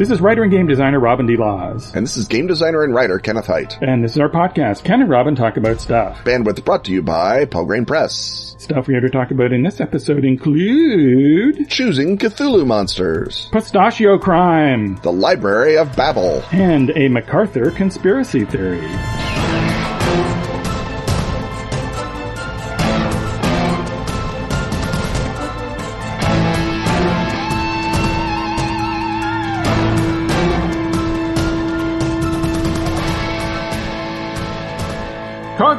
This is writer and game designer Robin D. Laws. And this is game designer and writer Kenneth Hite. And this is our podcast, Ken and Robin Talk About Stuff. Bandwidth brought to you by Pelgrane Press. Stuff we are to talk about in this episode include... Choosing Cthulhu Monsters. Pistachio Crime. The Library of Babel. And a MacArthur conspiracy theory.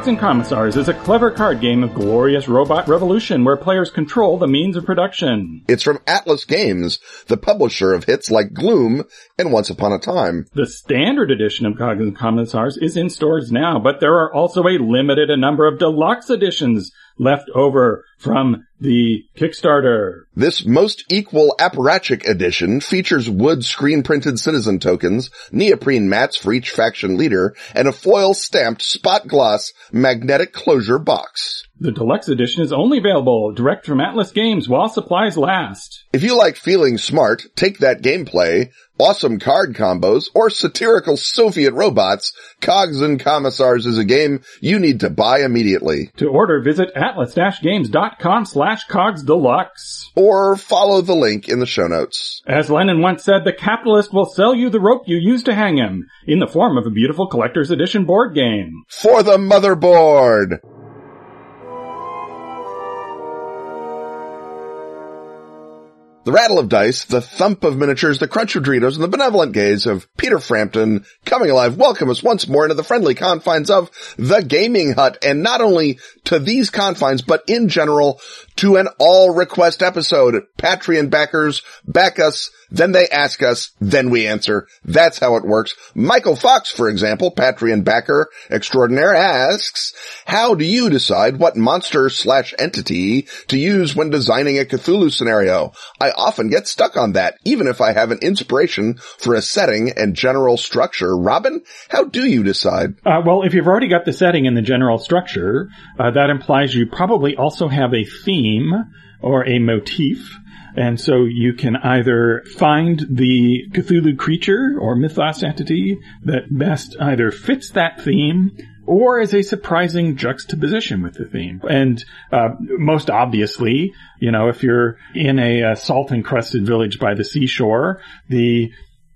Cogs and Commissars is a clever card game of glorious robot revolution where players control the means of production. It's from Atlas Games, the publisher of hits like Gloom and Once Upon a Time. The standard edition of Cogs and Commissars is in stores now, but there are also a limited number of deluxe editions left over from the Kickstarter. This most equal apparatchik edition features wood screen printed citizen tokens, neoprene mats for each faction leader, and a foil stamped spot gloss magnetic closure box. The deluxe edition is only available direct from Atlas Games while supplies last. If you like feeling smart, take that gameplay, awesome card combos, or satirical Soviet robots, Cogs and Commissars is a game you need to buy immediately. To order, visit atlas-games.com slash cogs deluxe. Or follow the link in the show notes. As Lenin once said, the capitalist will sell you the rope you use to hang him, in the form of a beautiful collector's edition board game. For the motherboard! The rattle of dice, the thump of miniatures, the crunch of Doritos, and the benevolent gaze of Peter Frampton coming alive welcome us once more into the friendly confines of the gaming hut. And not only to these confines, but in general to an all request episode. Patreon backers back us, then they ask us, then we answer. That's how it works. Michael Fox, for example, Patreon backer extraordinaire asks, how do you decide what monster slash entity to use when designing a Cthulhu scenario? I often get stuck on that, even if I have an inspiration for a setting and general structure. Robin, how do you decide? Uh, well, if you've already got the setting and the general structure, uh, that implies you probably also have a theme or a motif. And so you can either find the Cthulhu creature or mythos entity that best either fits that theme or is a surprising juxtaposition with the theme. And uh, most obviously, you know, if you're in a, a salt encrusted village by the seashore, the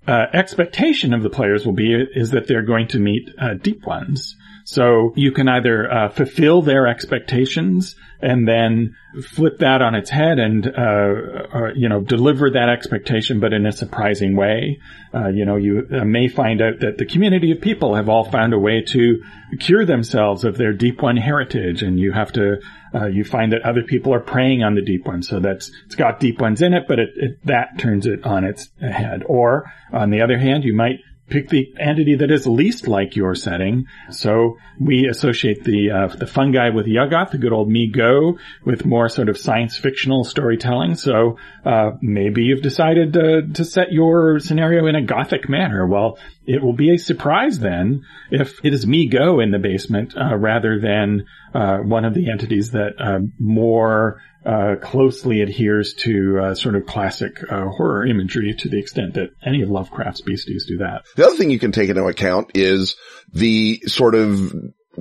uh, expectation of the players will be is that they're going to meet uh, deep ones. So you can either uh, fulfill their expectations and then flip that on its head and, uh, or, you know, deliver that expectation, but in a surprising way. Uh, you know, you uh, may find out that the community of people have all found a way to cure themselves of their deep one heritage, and you have to, uh, you find that other people are preying on the deep one, so that's it's got deep ones in it, but it, it that turns it on its head. Or on the other hand, you might pick the entity that is least like your setting. So we associate the uh, the fungi with Yuggoth, the good old Mi-Go, with more sort of science fictional storytelling. So uh, maybe you've decided to set your scenario in a gothic manner. Well, it will be a surprise then if it is Mi-Go in the basement uh, rather than uh, one of the entities that uh, more uh, closely adheres to uh, sort of classic uh, horror imagery to the extent that any of Lovecraft's beasties do that. The other thing you can take into account is the sort of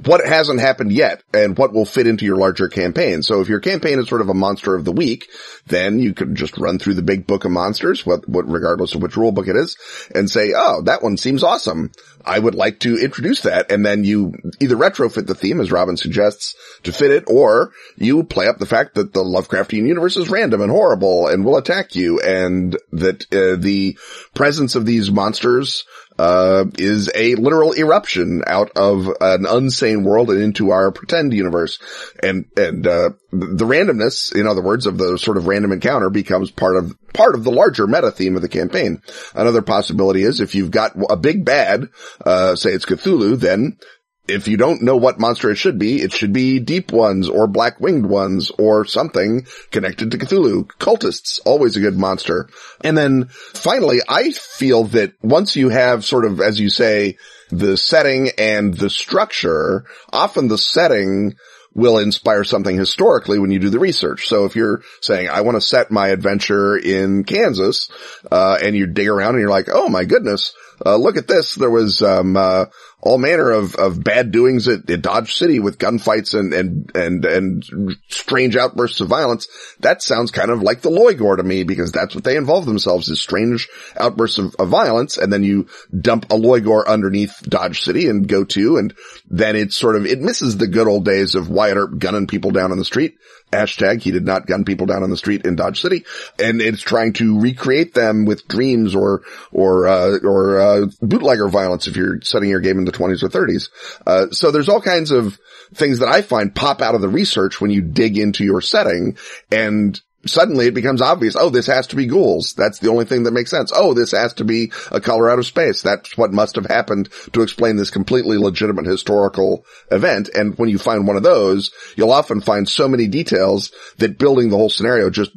what hasn't happened yet and what will fit into your larger campaign. So if your campaign is sort of a monster of the week, then you could just run through the big book of monsters, what, what, regardless of which rule book it is, and say, oh, that one seems awesome. I would like to introduce that. And then you either retrofit the theme, as Robin suggests, to fit it, or you play up the fact that the Lovecraftian universe is random and horrible and will attack you and that uh, the presence of these monsters uh, is a literal eruption out of an unsane world and into our pretend universe. And, and, uh, the randomness, in other words, of the sort of random encounter becomes part of, part of the larger meta theme of the campaign. Another possibility is if you've got a big bad, uh, say it's Cthulhu, then if you don't know what monster it should be, it should be deep ones or black winged ones or something connected to Cthulhu. Cultists, always a good monster. And then finally, I feel that once you have sort of, as you say, the setting and the structure, often the setting will inspire something historically when you do the research. So if you're saying, I want to set my adventure in Kansas, uh, and you dig around and you're like, oh my goodness, uh, look at this. There was, um, uh, all manner of, of bad doings at, at, Dodge City with gunfights and, and, and, and strange outbursts of violence. That sounds kind of like the Lloigor to me because that's what they involve themselves is strange outbursts of, of violence. And then you dump a Lloigor underneath Dodge City and go to, and then it's sort of, it misses the good old days of Wyatt Earp gunning people down on the street. Hashtag he did not gun people down on the street in Dodge City. And it's trying to recreate them with dreams or, or, uh, or, uh, bootlegger violence if you're setting your game in the 20s or 30s. Uh, so there's all kinds of things that I find pop out of the research when you dig into your setting and suddenly it becomes obvious, oh, this has to be ghouls. That's the only thing that makes sense. Oh, this has to be a color out of space. That's what must have happened to explain this completely legitimate historical event. And when you find one of those, you'll often find so many details that building the whole scenario just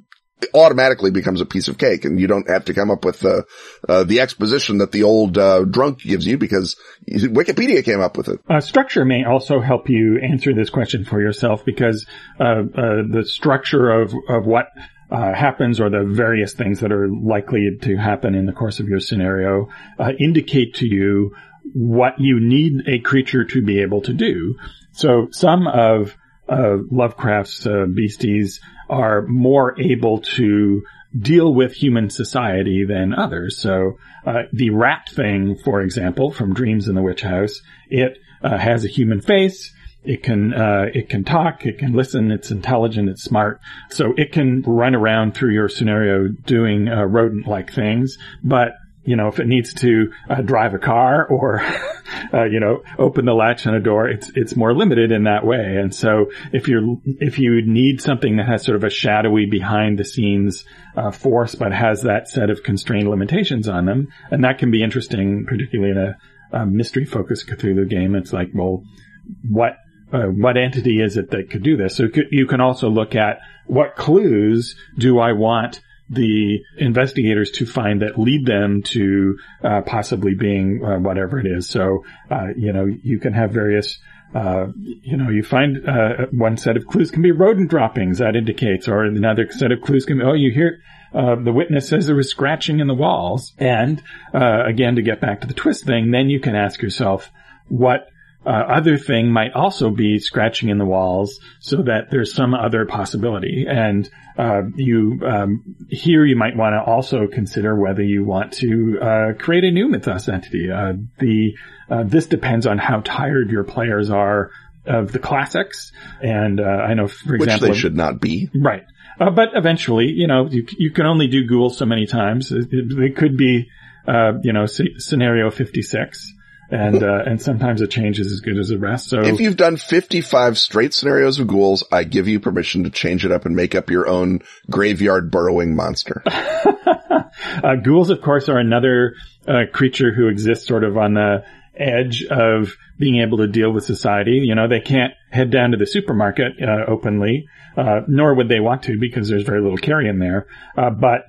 automatically becomes a piece of cake and you don't have to come up with the, uh, the exposition that the old, uh, drunk gives you because Wikipedia came up with it. Uh, structure may also help you answer this question for yourself because, uh, uh, the structure of, of what uh, happens or the various things that are likely to happen in the course of your scenario uh, indicate to you what you need a creature to be able to do. So some of uh, Lovecraft's uh, beasties are more able to deal with human society than others. So uh, the rat thing, for example, from Dreams in the Witch House, it uh, has a human face. It can uh, it can talk. It can listen. It's intelligent. It's smart. So it can run around through your scenario doing uh, rodent-like things. But you know, if it needs to uh, drive a car or, uh, you know, open the latch on a door, it's, it's more limited in that way. And so if you're, if you need something that has sort of a shadowy behind the scenes, uh, force, but has that set of constrained limitations on them, and that can be interesting, particularly in a, a mystery focused Cthulhu game. It's like, well, what, uh, what entity is it that could do this? So you can also look at what clues do I want the investigators to find that lead them to uh, possibly being uh, whatever it is. So, uh, you know, you can have various. Uh, you know, you find uh, one set of clues can be rodent droppings that indicates, or another set of clues can be, oh, you hear uh, the witness says there was scratching in the walls. And again, to get back to the twist thing, then you can ask yourself, what uh, other thing might also be scratching in the walls so that there's some other possibility. And uh, you um, here you might want to also consider whether you want to uh, create a new mythos entity. Uh, the uh, this depends on how tired your players are of the classics. And uh, I know, for example, which they should not be right. but eventually, you know, you, you can only do ghouls so many times. It, it, it could be, you know, c- scenario 56 and uh, and sometimes a change is as good as the rest. So if you've done 55 straight scenarios of ghouls, I give you permission to change it up and make up your own graveyard burrowing monster. uh, ghouls, of course, are another uh, creature who exists sort of on the edge of being able to deal with society. You know, they can't head down to the supermarket uh, openly, uh, nor would they want to because there's very little carrion there. Uh, but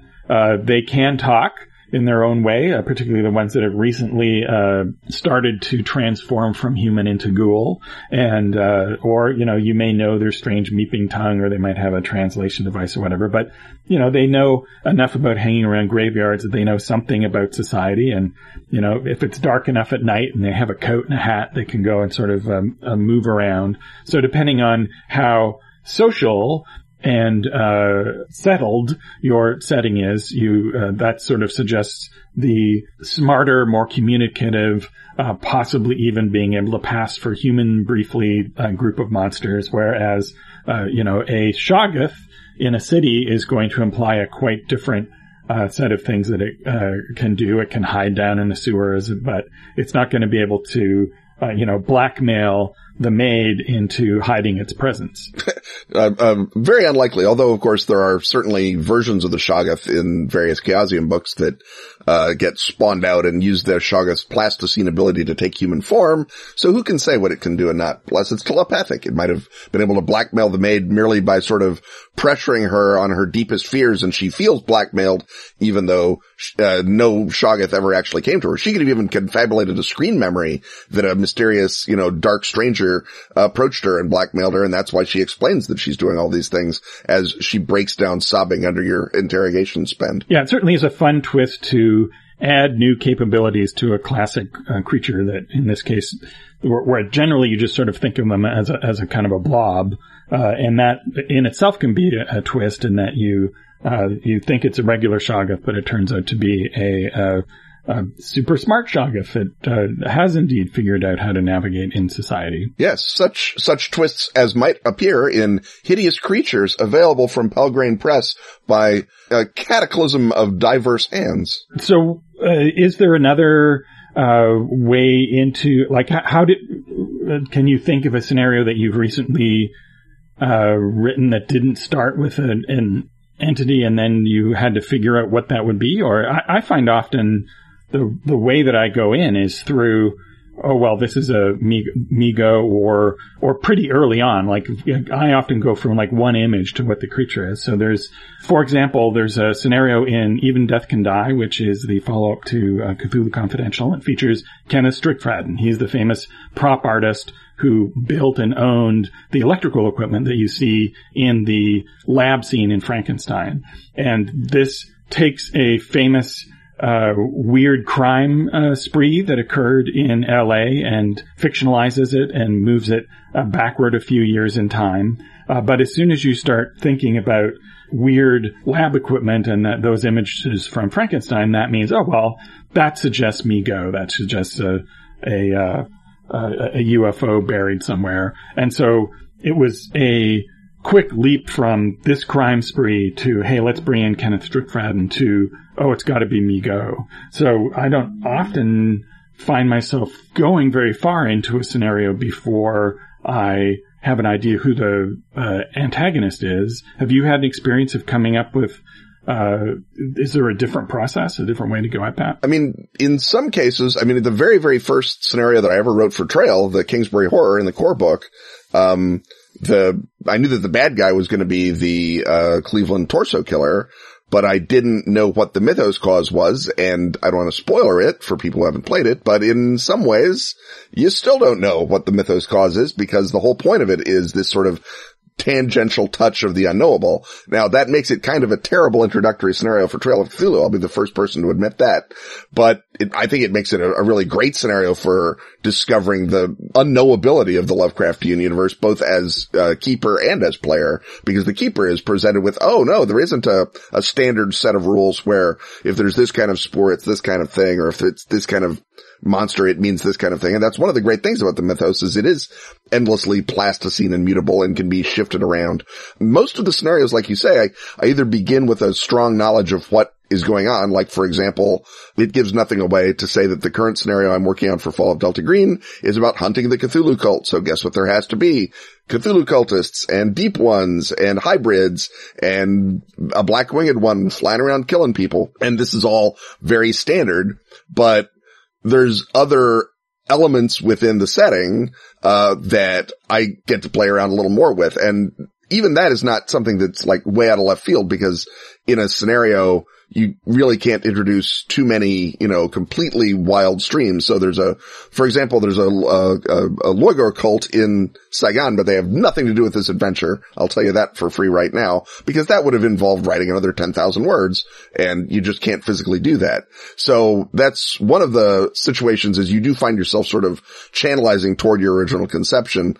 they can talk in their own way, uh, particularly the ones that have recently uh, started to transform from human into ghoul, and uh, or you know you may know their strange meeping tongue, or they might have a translation device or whatever. But you know they know enough about hanging around graveyards that they know something about society, and you know if it's dark enough at night and they have a coat and a hat, they can go and sort of um, uh, move around. So depending on how social and uh, settled your setting is, you uh, that sort of suggests the smarter, more communicative, uh, possibly even being able to pass for human briefly group of monsters, whereas uh, you know a Shoggoth in a city is going to imply a quite different uh, set of things that it uh, can do. It can hide down in the sewers, but it's not going to be able to, uh, you know, blackmail the maid into hiding its presence. uh, um, very unlikely, although of course there are certainly versions of the Shoggoth in various Chaosium books that uh, get spawned out and use their Shoggoth's plasticine ability to take human form. So who can say what it can do and not? Plus it's telepathic. It might have been able to blackmail the maid merely by sort of pressuring her on her deepest fears and she feels blackmailed even though uh, no Shoggoth ever actually came to her. She could have even confabulated a screen memory that a mysterious, you know, dark stranger approached her and blackmailed her. And that's why she explains that she's doing all these things as she breaks down sobbing under your interrogation spend. Yeah, it certainly is a fun twist to add new capabilities to a classic uh, creature that in this case where, where, generally you just sort of think of them as a, as a kind of a blob uh, and that in itself can be a, a twist in that you uh, you think it's a regular Shoggoth, but it turns out to be a, a, a super smart Shoggoth that uh, has indeed figured out how to navigate in society. Yes, such such twists as might appear in hideous creatures available from Pelgrane Press by a cataclysm of diverse hands. So, uh, is there another? Uh, way into like how, did uh, can you think of a scenario that you've recently uh, written that didn't start with an, an, entity and then you had to figure out what that would be? Or I, I, find often the the way that I go in is through oh well this is a Mi-Go or or pretty early on like I often go from like one image to what the creature is. So there's for example there's a scenario in Even Death Can Die which is the follow up to uh, Cthulhu Confidential. It features Kenneth Strickfaden. He's the famous prop artist who built and owned the electrical equipment that you see in the lab scene in Frankenstein. And this takes a famous uh, weird crime uh, spree that occurred in LA and fictionalizes it and moves it uh, backward a few years in time. Uh, but as soon as you start thinking about weird lab equipment and that, those images from Frankenstein, that means, oh, well, that suggests Mi-Go. That suggests a, a uh, a UFO buried somewhere. And so it was a quick leap from this crime spree to, hey, let's bring in Kenneth Strickfaden to, oh, it's got to be Mi-Go. So I don't often find myself going very far into a scenario before I have an idea who the uh, antagonist is. Have you had an experience of coming up with uh, is there a different process, a different way to go at that? I mean, in some cases, I mean, the very, very first scenario that I ever wrote for Trail, the Kingsbury Horror in the core book, um, the, I knew that the bad guy was going to be the, uh, Cleveland torso killer, but I didn't know what the mythos cause was, and I don't want to spoiler it for people who haven't played it, but in some ways, you still don't know what the mythos cause is because the whole point of it is this sort of tangential touch of the unknowable. Now that makes it kind of a terrible introductory scenario for Trail of Cthulhu. I'll be the first person to admit that, but it, I think it makes it a, a, really great scenario for discovering the unknowability of the Lovecraftian universe, both as uh, keeper and as player, because the keeper is presented with, oh no, there isn't a, a standard set of rules where if there's this kind of spore, it's this kind of thing, or if it's this kind of monster, it means this kind of thing. And that's one of the great things about the mythos is it is endlessly plasticine and mutable and can be shifted around. Most of the scenarios, like you say, I, I either begin with a strong knowledge of what is going on. Like, for example, it gives nothing away to say that the current scenario I'm working on for Fall of Delta Green is about hunting the Cthulhu cult. So guess what there has to be? Cthulhu cultists and deep ones and hybrids and a black winged one flying around killing people. And this is all very standard, but there's other elements within the setting, uh, that I get to play around a little more with. And even that is not something that's like way out of left field because in a scenario, you really can't introduce too many, you know, completely wild streams. So there's a, for example, there's a, a, a Lloigor cult in Saigon, but they have nothing to do with this adventure. I'll tell you that for free right now, because that would have involved writing another 10,000 words and you just can't physically do that. So that's one of the situations is you do find yourself sort of channelizing toward your original conception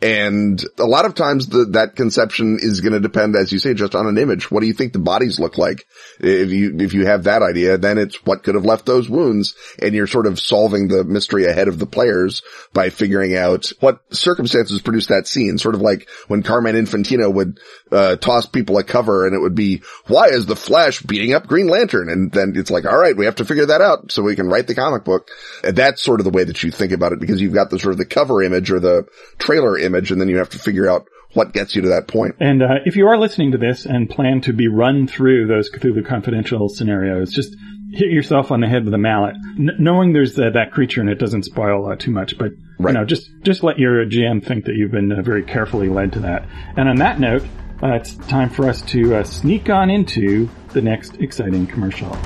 and a lot of times the, that conception is going to depend, as you say, just on an image. What do you think the bodies look like? If you, if you have that idea, then it's what could have left those wounds. And you're sort of solving the mystery ahead of the players by figuring out what circumstances produced that scene. Sort of like when Carmen Infantino would, uh, toss people a cover and it would be, why is the Flash beating up Green Lantern? And then it's like, all right, we have to figure that out so we can write the comic book. And that's sort of the way that you think about it because you've got the sort of the cover image or the trailer image and then you have to figure out what gets you to that point. And uh, if you are listening to this and plan to be run through those Cthulhu Confidential scenarios, just hit yourself on the head with a mallet, N- knowing there's uh, that creature and it doesn't spoil uh, too much. But right. you know, just just let your GM think that you've been uh, very carefully led to that. And on that note, uh, it's time for us to uh, sneak on into the next exciting commercial.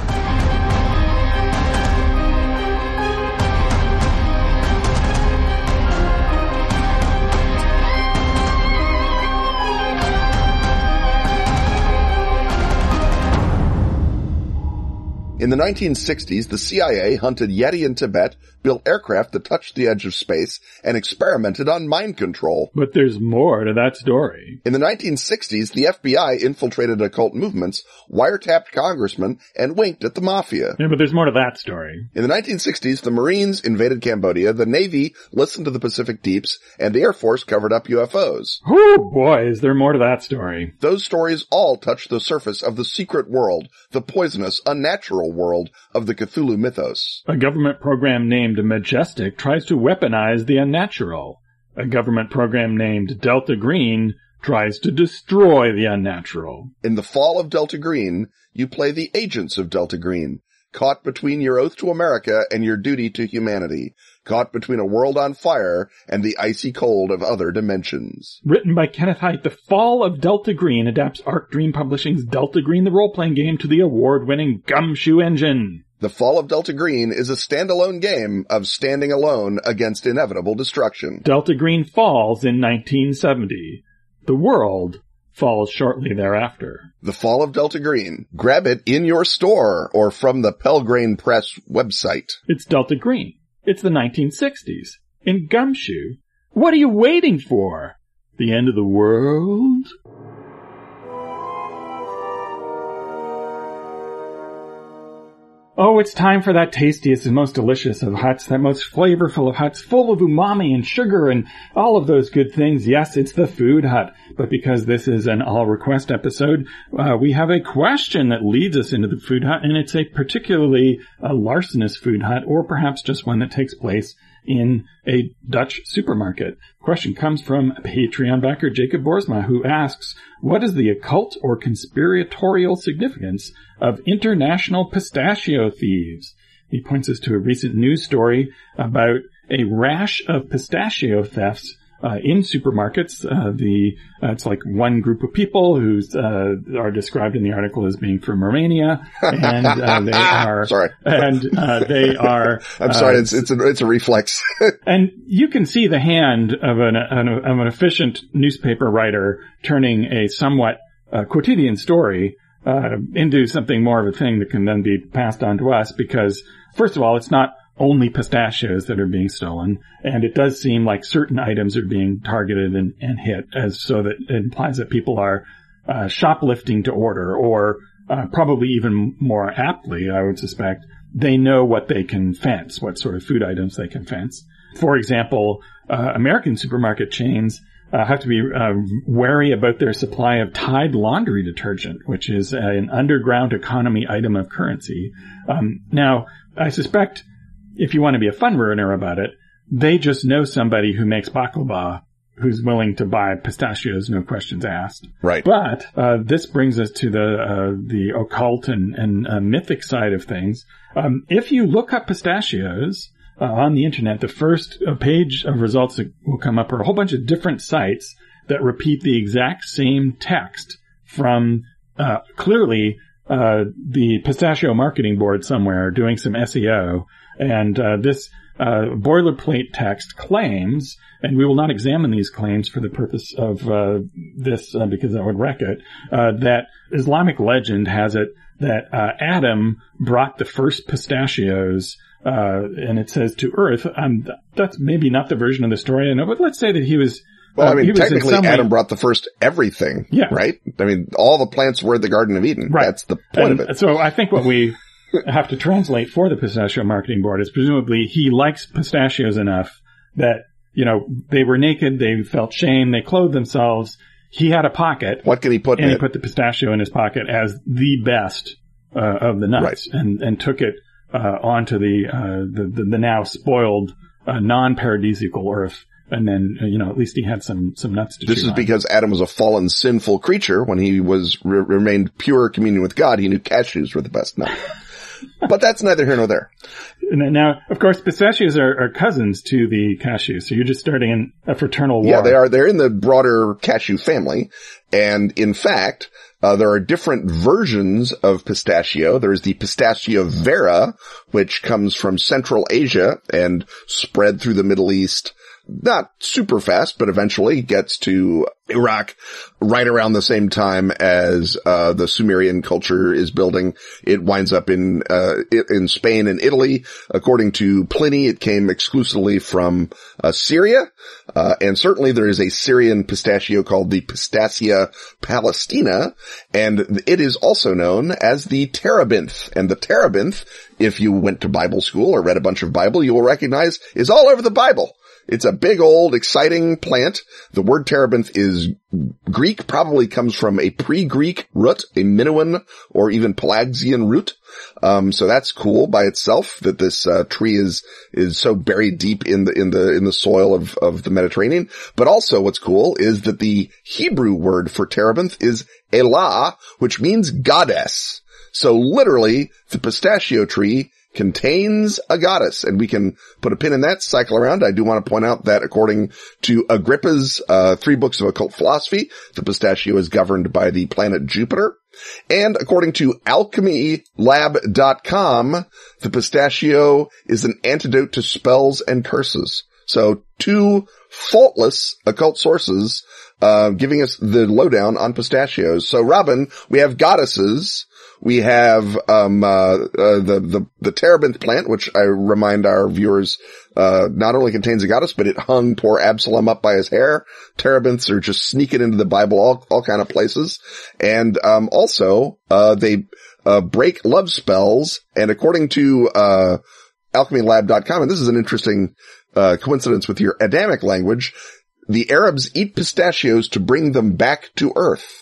In the 1960s, the CIA hunted Yeti in Tibet built aircraft that touched the edge of space, and experimented on mind control. But there's more to that story. In the 1960s, the FBI infiltrated occult movements, wiretapped congressmen, and winked at the mafia. Yeah, but there's more to that story. In the 1960s, the Marines invaded Cambodia, the Navy listened to the Pacific Deeps, and the Air Force covered up UFOs. Oh boy, is there more to that story. Those stories all touch the surface of the secret world, the poisonous, unnatural world of the Cthulhu mythos. A government program named Majestic tries to weaponize the unnatural. A government program named Delta Green tries to destroy the unnatural. In the fall of Delta Green, you play the agents of Delta Green, caught between your oath to America and your duty to humanity, caught between a world on fire and the icy cold of other dimensions. Written by Kenneth Hite, The Fall of Delta Green adapts Arc Dream Publishing's Delta Green the role-playing game to the award-winning Gumshoe engine. The Fall of Delta Green is a standalone game of standing alone against inevitable destruction. Delta Green falls in 1970. The world falls shortly thereafter. The Fall of Delta Green. Grab it in your store or from the Pelgrane Press website. It's Delta Green. It's the 1960s. In Gumshoe. What are you waiting for? The end of the world? Oh, it's time for that tastiest and most delicious of huts, that most flavorful of huts, full of umami and sugar and all of those good things. Yes, it's the food hut. But because this is an all request episode, uh, we have a question that leads us into the food hut, and it's a particularly uh, larcenous food hut, or perhaps just one that takes place in a Dutch supermarket. Question comes from Patreon backer Jacob Borsma, who asks, what is the occult or conspiratorial significance of international pistachio thieves? He points us to a recent news story about a rash of pistachio thefts uh, in supermarkets. Uh, the uh, it's like one group of people who uh, are described in the article as being from Romania, and uh, they are sorry, and uh, they are. I'm sorry, it's it's a, it's a reflex. and you can see the hand of an, an of an efficient newspaper writer turning a somewhat quotidian story into something more of a thing that can then be passed on to us because. First of all, it's not only pistachios that are being stolen. And it does seem like certain items are being targeted and, and hit as so that it implies that people are uh, shoplifting to order or uh, probably even more aptly, I would suspect, they know what they can fence, what sort of food items they can fence. For example, uh, American supermarket chains uh, have to be uh, wary about their supply of Tide laundry detergent, which is an underground economy item of currency. Um, now, I suspect if you want to be a fun runner about it, they just know somebody who makes baklava who's willing to buy pistachios, no questions asked. Right. But uh, this brings us to the uh, the occult and, and uh, mythic side of things. Um, if you look up pistachios uh, on the internet, the first uh, page of results that will come up are a whole bunch of different sites that repeat the exact same text from uh, clearly the pistachio marketing board somewhere doing some SEO and uh, this uh, boilerplate text claims, and we will not examine these claims for the purpose of uh, this uh, because that would wreck it, uh, that Islamic legend has it that uh, Adam brought the first pistachios. and it says to Earth. Um, that's maybe not the version of the story I know, but let's say that he was well, I mean, technically, Adam way... brought the first everything. Yeah. Right? I mean, all the plants were the Garden of Eden. Right. That's the point and of it. So I think what we have to translate for the pistachio marketing board is presumably he likes pistachios enough that, you know, they were naked, they felt shame, they clothed themselves. He had a pocket. What can he put and in he put the pistachio in his pocket as the best uh, of the nuts right. and, and took it uh, onto the, uh, the, the, the, now spoiled uh, non-paradisiacal earth and then you know at least he had some some nuts to. This is on. because Adam was a fallen, sinful creature. When he was re- remained pure communion with God, he knew cashews were the best nut. But that's neither here nor there. Now, of course, pistachios are, are, cousins to the cashews, so you're just starting a fraternal war. Yeah, they are. They're in the broader cashew family, and in fact, uh, there are different versions of pistachio. There's the pistachio vera, which comes from Central Asia and spread through the Middle East not super fast, but eventually gets to Iraq right around the same time as uh, the Sumerian culture is building. It winds up in uh, in Spain and Italy. According to Pliny, it came exclusively from uh, Syria, uh, and certainly there is a Syrian pistachio called the Pistacia palestina, and it is also known as the terebinth. And the terebinth, if you went to Bible school or read a bunch of Bible, you will recognize is all over the Bible. It's a big old exciting plant. The word terebinth is Greek, probably comes from a pre-Greek root, a Minoan or even Pelasgian root. Um, so that's cool by itself that this uh, tree is is so buried deep in the in the in the soil of of the Mediterranean. But also, what's cool is that the Hebrew word for terebinth is elah, which means goddess. So literally, the pistachio tree contains a goddess and we can put a pin in that cycle around. I do want to point out that according to Agrippa's, uh, three books of occult philosophy, the pistachio is governed by the planet Jupiter. And according to alchemylab.com, the pistachio is an antidote to spells and curses. So two faultless occult sources, uh, giving us the lowdown on pistachios. So Robin, we have goddesses we have um, uh, uh, the the the terebinth plant, which I remind our viewers uh, not only contains a goddess, but it hung poor Absalom up by his hair. Terebinths are just sneaking into the Bible all all kind of places, and um, also uh, they uh, break love spells. And according to uh, AlchemyLab.com, and this is an interesting coincidence with your Adamic language, the Arabs eat pistachios to bring them back to Earth.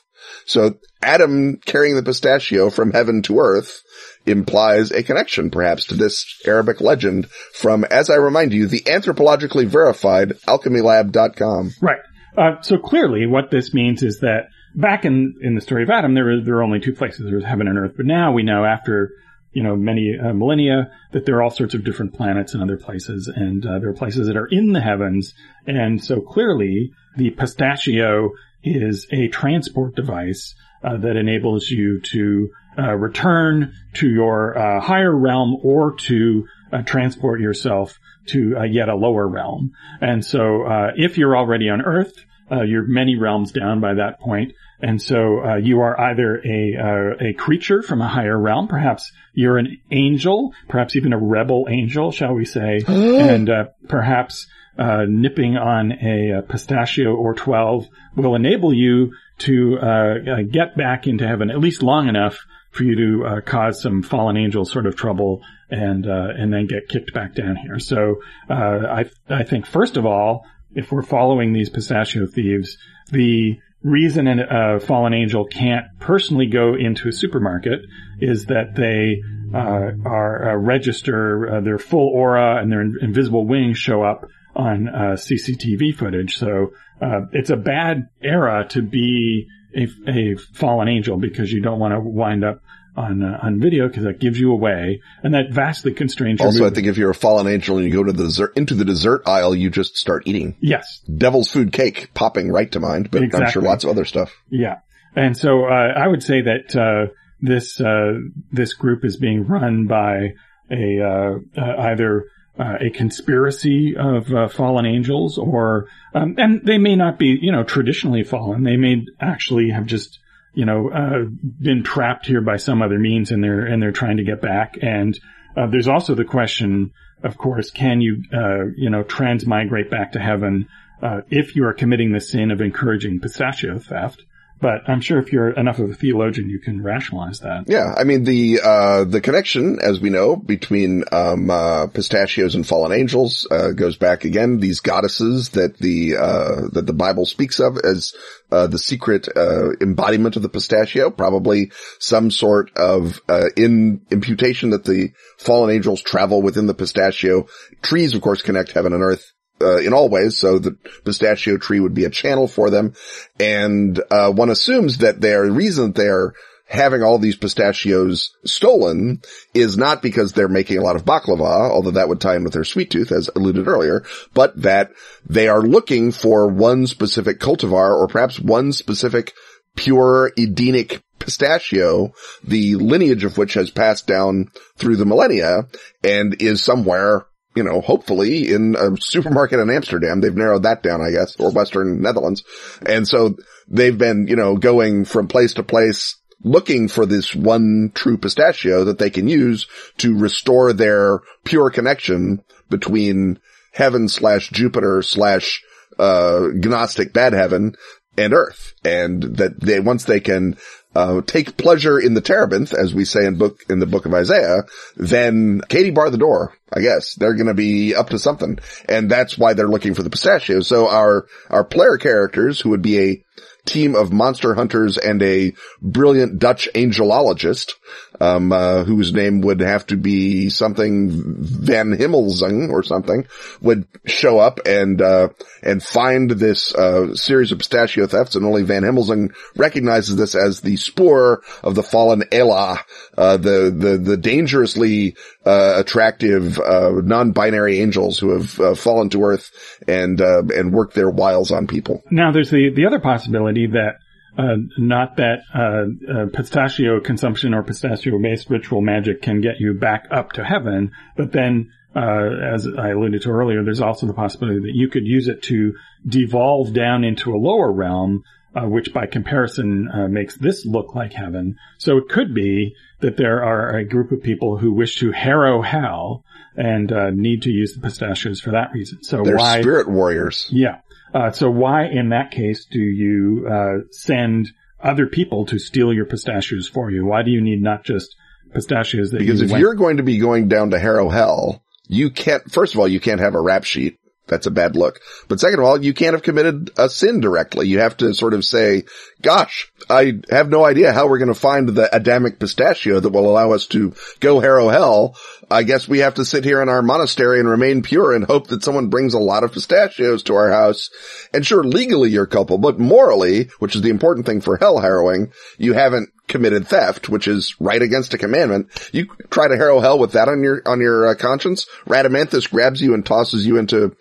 So Adam carrying the pistachio from heaven to earth implies a connection perhaps to this Arabic legend from, as I remind you, the anthropologically verified alchemylab.com. Right. Uh, so clearly what this means is that back in, in the story of Adam, there were, there were only two places. There was heaven and earth. But now we know after, you know, many uh, millennia that there are all sorts of different planets and other places. And uh, there are places that are in the heavens. And so clearly the pistachio is a transport device uh, that enables you to uh, return to your uh, higher realm or to uh, transport yourself to uh, yet a lower realm. And so, uh, if you're already on Earth, you're many realms down by that point. And so you are either a a creature from a higher realm, perhaps you're an angel, perhaps even a rebel angel, shall we say, and perhaps uh, nipping on a, a, pistachio or 12 will enable you to uh, uh, get back into heaven at least long enough for you to uh, cause some fallen angel sort of trouble and uh, and then get kicked back down here. So uh, I I think first of all, if we're following these pistachio thieves, the reason a fallen angel can't personally go into a supermarket is that they uh, are uh, register uh, their full aura and their in- invisible wings show up on uh, CCTV footage. So uh, it's a bad era to be a, a, fallen angel because you don't want to wind up on uh, on video because that gives you away and that vastly constrains. Also, movement. I think if you're a fallen angel and you go to the dessert into the dessert aisle, you just start eating. Yes, devil's food cake popping right to mind, but exactly. I'm sure lots of other stuff. Yeah, and so uh, I would say that uh, this uh, this group is being run by a uh, either uh, a conspiracy of uh, fallen angels, or um, and they may not be, you know, traditionally fallen. They may actually have just, you know, uh, been trapped here by some other means, and they're and they're trying to get back. And uh, there's also the question, of course, can you, uh, you know, transmigrate back to heaven uh, if you are committing the sin of encouraging pistachio theft? But I'm sure if you're enough of a theologian, you can rationalize that. Yeah. I mean, the, uh, the connection, as we know, between, um, uh, pistachios and fallen angels, uh, goes back again, these goddesses that the, uh, that the Bible speaks of as, uh, the secret, uh, embodiment of the pistachio, probably some sort of, in imputation that the fallen angels travel within the pistachio. Trees, of course, connect heaven and earth uh, in all ways. So the pistachio tree would be a channel for them. And, uh, one assumes that their reason they're having all these pistachios stolen is not because they're making a lot of baklava, although that would tie in with their sweet tooth as alluded earlier, but that they are looking for one specific cultivar or perhaps one specific pure Edenic pistachio, the lineage of which has passed down through the millennia and is somewhere you know, hopefully in a supermarket in Amsterdam. They've narrowed that down, I guess, or Western Netherlands. And so they've been, you know, going from place to place looking for this one true pistachio that they can use to restore their pure connection between heaven slash Jupiter slash, uh, Gnostic bad heaven and earth. And that they, once they can, uh, take pleasure in the terebinth, as we say in book, in the book of Isaiah, then Katie bar the door. I guess they're going to be up to something. And that's why they're looking for the pistachio. So our, our player characters who would be a team of monster hunters and a brilliant Dutch angelologist, um, uh, whose name would have to be something Van Himmelzung or something, would show up and, uh, and find this, uh, series of pistachio thefts and only Van Himmelzung recognizes this as the spoor of the fallen Elah, uh, the, the, the dangerously, uh, attractive, uh, non-binary angels who have fallen to earth and, uh, and worked their wiles on people. Now there's the, the other possibility that uh, not that uh, uh, pistachio consumption or pistachio-based ritual magic can get you back up to heaven, but then, as I alluded to earlier, there's also the possibility that you could use it to devolve down into a lower realm, which by comparison makes this look like heaven. So it could be that there are a group of people who wish to harrow hell and need to use the pistachios for that reason. So They're why spirit warriors. yeah. Uh, so why in that case do you uh, send other people to steal your pistachios for you? Why do you need not just pistachios that Because you if went- you're going to be going down to Harrow Hell, you can't, first of all, you can't have a rap sheet. That's a bad look. But second of all, you can't have committed a sin directly. You have to sort of say, gosh, I have no idea how we're going to find the Adamic pistachio that will allow us to go Harrow Hell. I guess we have to sit here in our monastery and remain pure and hope that someone brings a lot of pistachios to our house. And sure, legally you're culpable, but morally, which is the important thing for hell harrowing, you haven't committed theft, which is right against a commandment. You try to harrow hell with that on your, on your uh, conscience. Rhadamanthus grabs you and tosses you into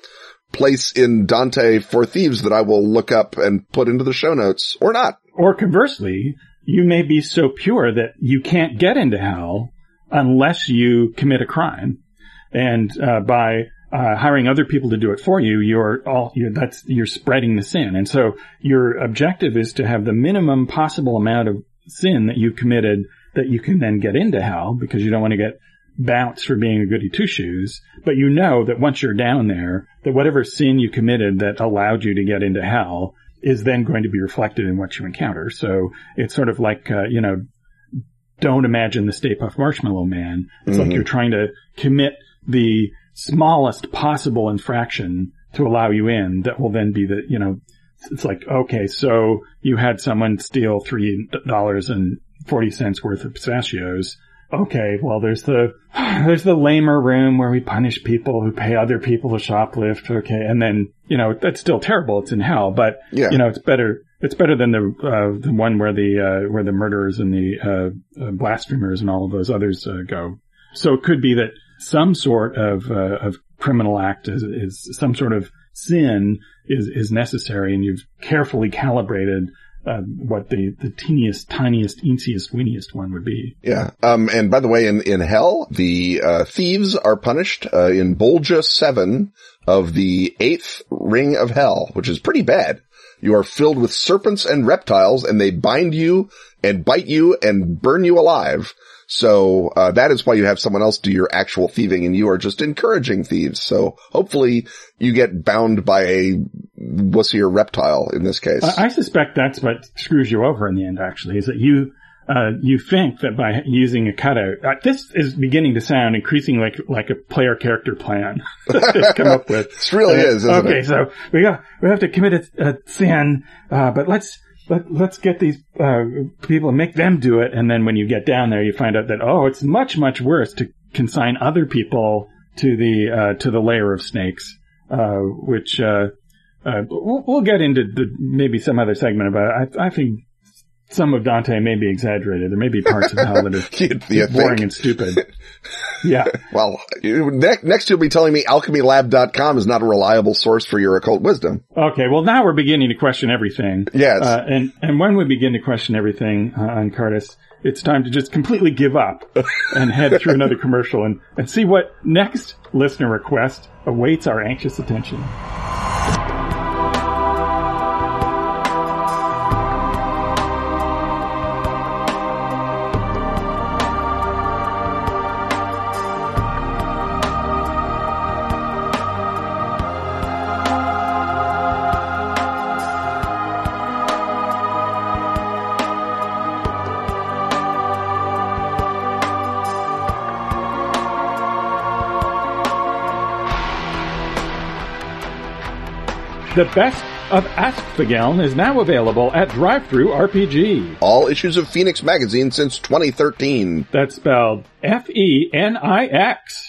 place in Dante for thieves that I will look up and put into the show notes or not. or conversely, you may be so pure that you can't get into hell unless you commit a crime. And uh, by uh, hiring other people to do it for you, you're all you're, that's you're spreading the sin. And so your objective is to have the minimum possible amount of sin that you've committed that you can then get into hell because you don't want to get bounced for being a goody two shoes. But you know that once you're down there, that whatever sin you committed that allowed you to get into hell is then going to be reflected in what you encounter. So it's sort of like, uh, you know, don't imagine the Stay Puft Marshmallow Man. It's like you're trying to commit the smallest possible infraction to allow you in that will then be the, you know, it's like, okay, so you had someone steal three dollars and forty cents worth of pistachios. Okay, well, there's the, there's the lamer room where we punish people who pay other people to shoplift. Okay. And then, you know, that's still terrible. It's in hell, but, Yeah. you know, it's better, it's better than the, uh, the one where the, uh, where the murderers and the, uh, uh, blasphemers and all of those others, uh, go. So it could be that some sort of, uh, of criminal act is, is some sort of sin is, is necessary and you've carefully calibrated, uh, what the, the teeniest, tiniest, easiest, weeniest one would be. Yeah. Um, and by the way, in, in hell, the, uh, thieves are punished, uh, in Bolgia 7 of the eighth ring of hell, which is pretty bad. You are filled with serpents and reptiles and they bind you and bite you and burn you alive. So, uh, that is why you have someone else do your actual thieving and you are just encouraging thieves. So hopefully you get bound by a wussier reptile in this case. I I suspect that's what screws you over in the end, actually, is that you, uh, you think that by using a cutout, uh, this is beginning to sound increasingly like, like a player character plan they've come up with. This really Uh, is, okay, it? so we got, we have to commit a, a sin, uh, but let's, let, let's get these, uh, people and make them do it. And then when you get down there, you find out that, oh, it's much, much worse to consign other people to the, uh, to the layer of snakes, uh, which, uh, uh, we'll, we'll get into the, maybe some other segment about it. I, I think some of Dante may be exaggerated. There may be parts of hell that are You- you boring think? and stupid. Yeah. Well, next, you'll be telling me alchemylab.com is not a reliable source for your occult wisdom. Okay. Well, now we're beginning to question everything. Yes. Uh, and, and when we begin to question everything uh, on Cardis, it's time to just completely give up and head through another commercial and, and see what next listener request awaits our anxious attention. The best of Askfageln is now available at DriveThru RPG. All issues of Fenix Magazine since 2013 That's spelled F-E-N-I-X.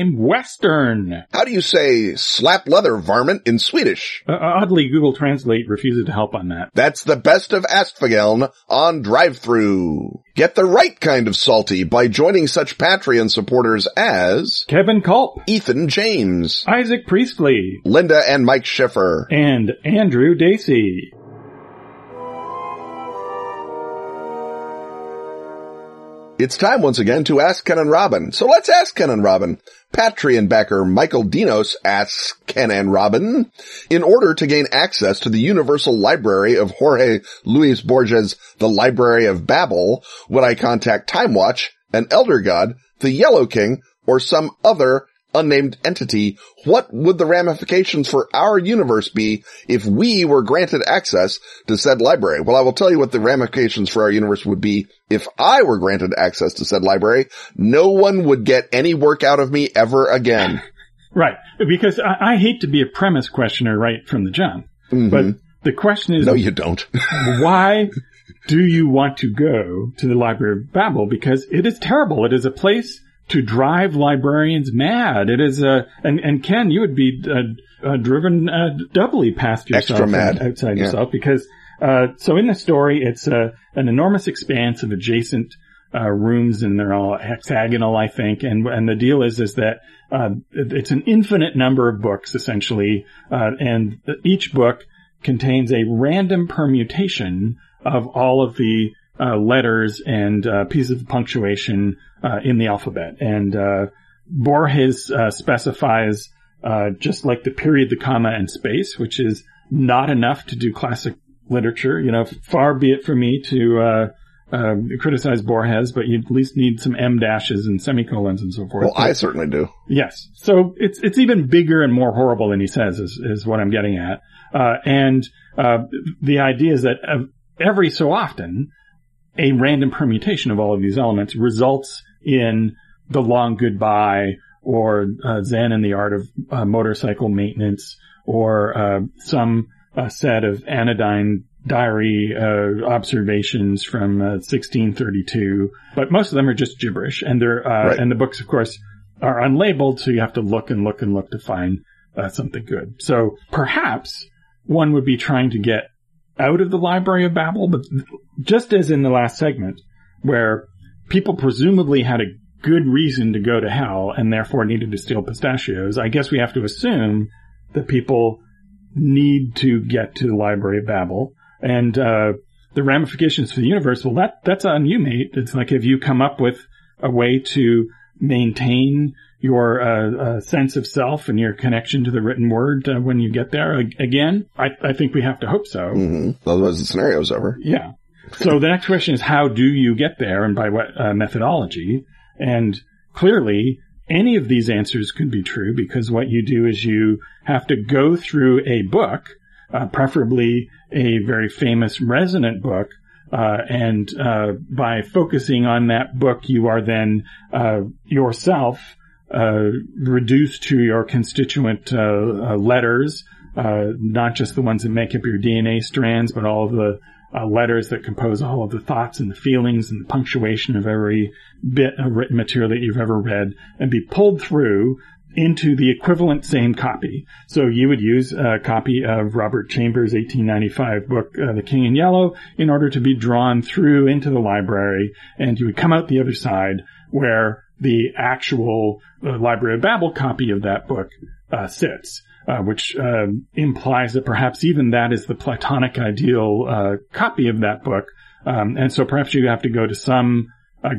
Western. How do you say slap leather varmint in Swedish? Uh, oddly, Google Translate refuses to help on that. That's the best of Askfageln on DriveThru. Get the right kind of salty by joining such Patreon supporters as Kevin Culp, Ethan James, Isaac Priestley, Linda and Mike Schiffer. and Andrew Dacey. It's time once again to ask Ken and Robin. So let's ask Ken and Robin. Patreon backer Michael Dinos asks Ken and Robin, in order to gain access to the universal library of Jorge Luis Borges' The Library of Babel, would I contact TimeWatch, an Elder God, the Yellow King, or some other unnamed entity, what would the ramifications for our universe be if we were granted access to said library? Well, I will tell you what the ramifications for our universe would be if I were granted access to said library. No one would get any work out of me ever again. Right, because I, I hate to be a premise questioner right from the jump, but the question is, Mm-hmm. No, you don't. why do you want to go to the Library of Babel? Because it is terrible. It is a place to drive librarians mad. It is a, and, and Ken, you would be uh, uh, driven uh, doubly past yourself, Extra mad. and outside Yeah. yourself, because uh, so in the story, it's uh, an enormous expanse of adjacent uh, rooms, and they're all hexagonal, I think. And and the deal is is that uh, it's an infinite number of books essentially, uh, and each book contains a random permutation of all of the uh, letters and uh, pieces of punctuation uh, in the alphabet. And uh, Borges uh, specifies uh, just like the period, the comma, and space, which is not enough to do classic literature. You know, far be it from me to uh, uh, criticize Borges, but you at least need some m dashes and semicolons and so forth. well, I certainly do. Yes. So it's it's even bigger and more horrible than he says is is what I'm getting at. Uh, and uh, the idea is that every so often, a random permutation of all of these elements results in the long goodbye or uh, Zen and the art of uh, motorcycle maintenance or uh, some uh, set of anodyne diary uh, observations from uh, 1632. But most of them are just gibberish, and they're uh, Right. and the books, of course, are unlabeled, so you have to look and look and look to find uh, something good. So perhaps one would be trying to get out of the Library of Babel, but just as in the last segment, where people presumably had a good reason to go to hell and therefore needed to steal pistachios, I guess we have to assume that people need to get to the Library of Babel. And uh, the ramifications for the universe, well, that that's on you, mate. It's like if you come up with a way to maintain your uh, uh, sense of self and your connection to the written word uh, when you get there. Again, I, I think we have to hope so. hmm Otherwise the scenario's over. Yeah. So the next question is how do you get there and by what uh, methodology? And clearly any of these answers could be true because what you do is you have to go through a book, uh, preferably a very famous resonant book, uh, and uh, by focusing on that book, you are then uh, yourself uh, reduced to your constituent uh, letters, not just the ones that make up your DNA strands, but all of the uh, letters that compose all of the thoughts and the feelings and the punctuation of every bit of written material that you've ever read and be pulled through into the equivalent same copy. So you would use a copy of Robert Chambers' 1895 book, uh, The King in Yellow, in order to be drawn through into the library, and you would come out the other side where the actual uh, Library of Babel copy of that book uh, sits. Uh, which uh, implies that perhaps even that is the Platonic ideal uh, copy of that book, um, and so perhaps you have to go to some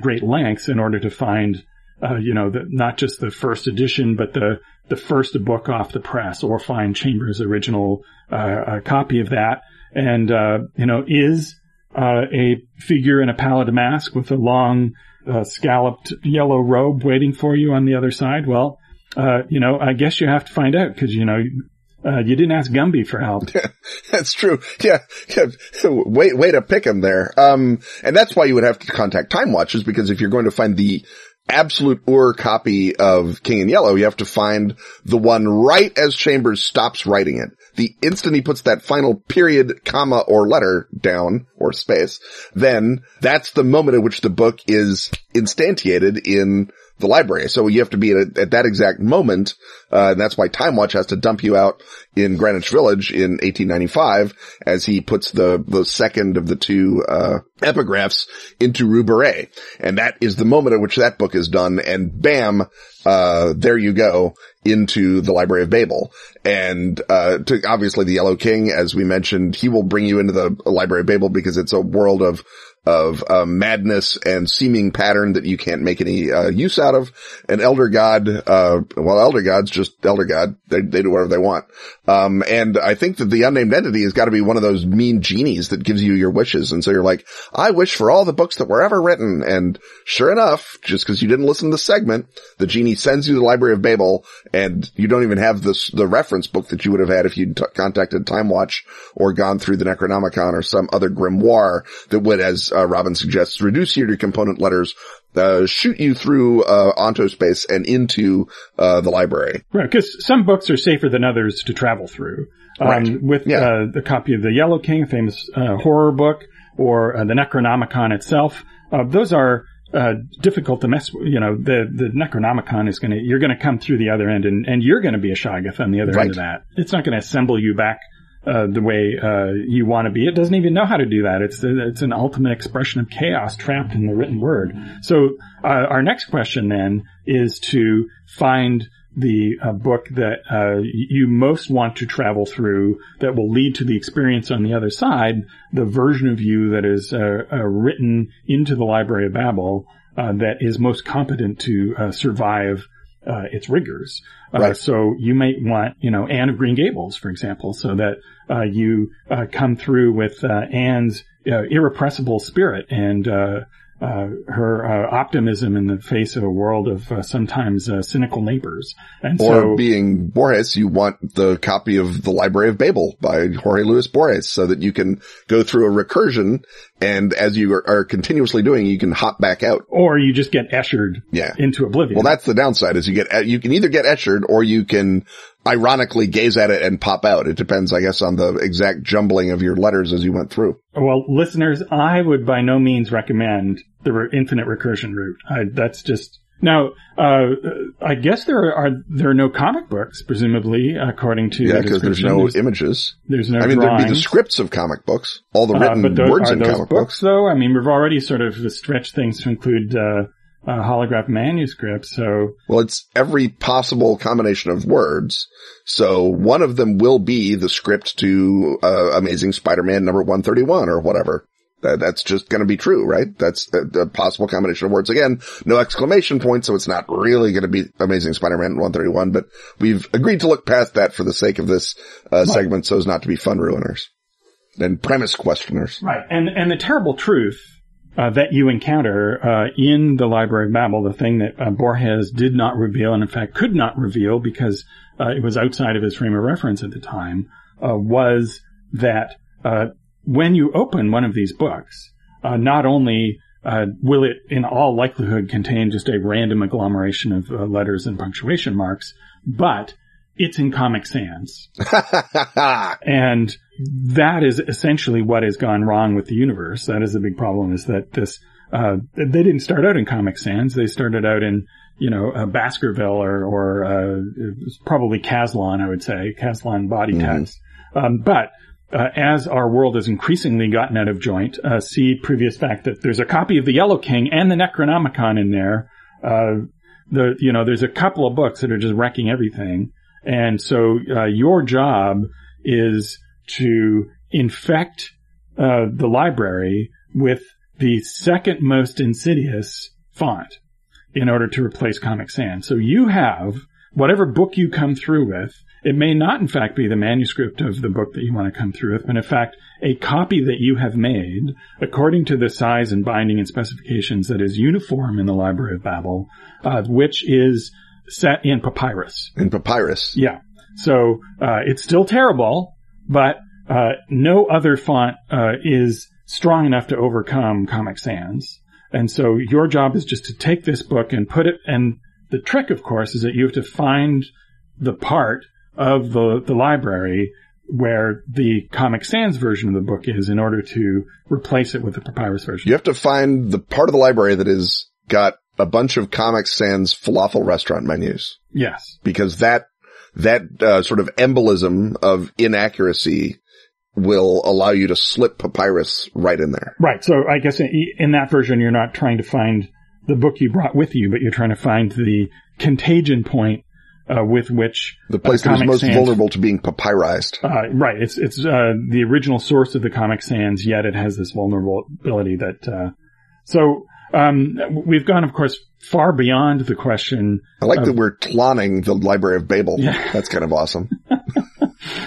great lengths in order to find uh, you know, the, not just the first edition, but the the first book off the press, or find Chambers' original uh, copy of that. And uh, you know, is uh, a figure in a pallid mask with a long uh, scalloped yellow robe waiting for you on the other side? Well, you know, I guess you have to find out because you know uh, you didn't ask Gumby for help. That's true. Yeah, yeah. Way, way to pick him there. Um, and that's why you would have to contact TimeWatches because if you're going to find the absolute Ur copy of King in Yellow, you have to find the one right as Chambers stops writing it. The instant he puts that final period, comma, or letter down, or space, then that's the moment at which the book is instantiated in the library. So you have to be at, at that exact moment, uh, and that's why TimeWatch has to dump you out in Greenwich Village in 1895 as he puts the, the second of the two, uh, epigraphs into Rue. And that is the moment at which that book is done and bam, uh, there you go into the Library of Babel. And, uh, to obviously the Yellow King, as we mentioned, he will bring you into the Library of Babel because it's a world of of uh, madness and seeming pattern that you can't make any uh, use out of. An elder god, uh, well, elder god's just elder god. They, they do whatever they want. Um, and I think that the unnamed entity has got to be one of those mean genies that gives you your wishes. And so you're like, I wish for all the books that were ever written. And sure enough, just because you didn't listen to the segment, the genie sends you the Library of Babel, and you don't even have this the reference book that you would have had if you'd t- contacted TimeWatch or gone through the Necronomicon or some other grimoire that would, as uh, Robin suggests, reduce you to component letters, uh, shoot you through uh, onto space and into uh, the library. Right, because some books are safer than others to travel through. Um, right. With yeah. uh, the copy of the Yellow King, famous uh, horror book, or uh, the Necronomicon itself, uh, those are uh, difficult to mess with. You know, the, the Necronomicon is going to, you're going to come through the other end and, and you're going to be a Shoggoth on the other right. end of that. It's not going to assemble you back uh, the way uh, you want to be. It doesn't even know how to do that. It's it's an ultimate expression of chaos trapped in the written word. So uh, our next question then is to find the uh, book that uh, you most want to travel through that will lead to the experience on the other side, the version of you that is written into the Library of Babel that is most competent to survive uh, its rigors. Uh, right. So you might want, you know, Anne of Green Gables, for example, so that uh, you uh, come through with uh, Anne's uh, irrepressible spirit and uh, her uh, optimism in the face of a world of uh, sometimes uh, cynical neighbors. And or so, being Borges, you want the copy of the Library of Babel by Jorge Luis Borges so that you can go through a recursion and as you are, are continuously doing, you can hop back out. Or you just get Eschered yeah. into oblivion. Well, that's the downside is you get, you can either get Eschered or you can ironically gaze at it and pop out. It depends, I guess, on the exact jumbling of your letters as you went through. Well, listeners, I would by no means recommend the re- infinite recursion route. I, that's just now. Uh, I guess there are, there are no comic books, presumably, according to yeah, because there's no there's, images. There's no. I mean, drawings. there'd be the scripts of comic books, all the uh, written uh, those, words in comic books, books. Though I mean, we've already sort of stretched things to include. Uh, uh, holograph manuscript. So, well, it's every possible combination of words. So one of them will be the script to uh, Amazing Spider-Man number 131 or whatever. That, that's just going to be true, right? That's a, a, possible combination of words. Again, no exclamation point, so it's not really going to be Amazing Spider-Man 131, but we've agreed to look past that for the sake of this uh, segment so as not to be fun ruiners and premise questioners. Right. And, and the terrible truth uh, that you encounter uh, in the Library of Babel, the thing that uh, Borges did not reveal, and in fact could not reveal because uh, it was outside of his frame of reference at the time, uh, was that uh, when you open one of these books, not only will it, in all likelihood, contain just a random agglomeration of letters and punctuation marks, but it's in Comic Sans. and that is essentially what has gone wrong with the universe. That is the big problem is that this, uh, they didn't start out in Comic Sans. They started out in, you know, uh, Baskerville or, or, uh, probably Caslon, I would say, Caslon body Mhm. text. Um, but, uh, as our world has increasingly gotten out of joint, uh, see previous fact that there's a copy of the Yellow King and the Necronomicon in there. Uh, the, you know, there's a couple of books that are just wrecking everything. And so, uh, your job is to infect, uh, the library with the second most insidious font in order to replace Comic Sans. So you have whatever book you come through with. It may not, in fact, be the manuscript of the book that you want to come through with, but in fact, a copy that you have made according to the size and binding and specifications that is uniform in the Library of Babel, uh, which is set in papyrus. in papyrus. Yeah. So uh, it's still terrible, but uh, no other font uh, is strong enough to overcome Comic Sans. And so your job is just to take this book and put it. And the trick, of course, is that you have to find the part of the the library where the Comic Sans version of the book is in order to replace it with the papyrus version. You have to find the part of the library that has got a bunch of Comic Sans falafel restaurant menus Yes. because that, that uh, sort of embolism of inaccuracy will allow you to slip papyrus right in there. Right. So I guess in, in that version, you're not trying to find the book you brought with you, but you're trying to find the contagion point uh, with which The place that is most Sans- vulnerable to being papyrized. Uh, right. It's it's uh, the original source of the Comic Sans, yet it has this vulnerability that. Uh, so um, we've gone, of course, far beyond the question. I like of- that we're cloning the Library of Babel. Yeah. That's kind of awesome.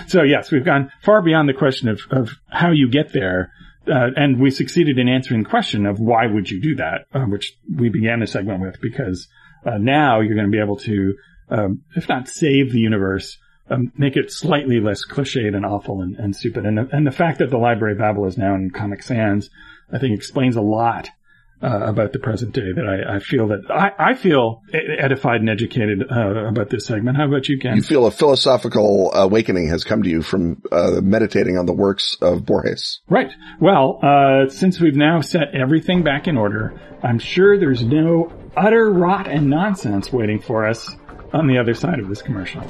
So yes, we've gone far beyond the question of of how you get there. Uh, and we succeeded in answering the question of why would you do that, uh, which we began the segment with, because uh, now you're going to be able to, um, if not save the universe, um, make it slightly less cliched and awful and, and stupid. And the, and the fact that the Library of Babel is now in Comic Sans, I think explains a lot uh, about the present day. That I, I feel that I, I feel edified and educated uh, about this segment. How about you, Ken? You feel a philosophical awakening has come to you from uh, meditating on the works of Borges. Right. Well, uh, since we've now set everything back in order, I'm sure there's no utter rot and nonsense waiting for us on the other side of this commercial.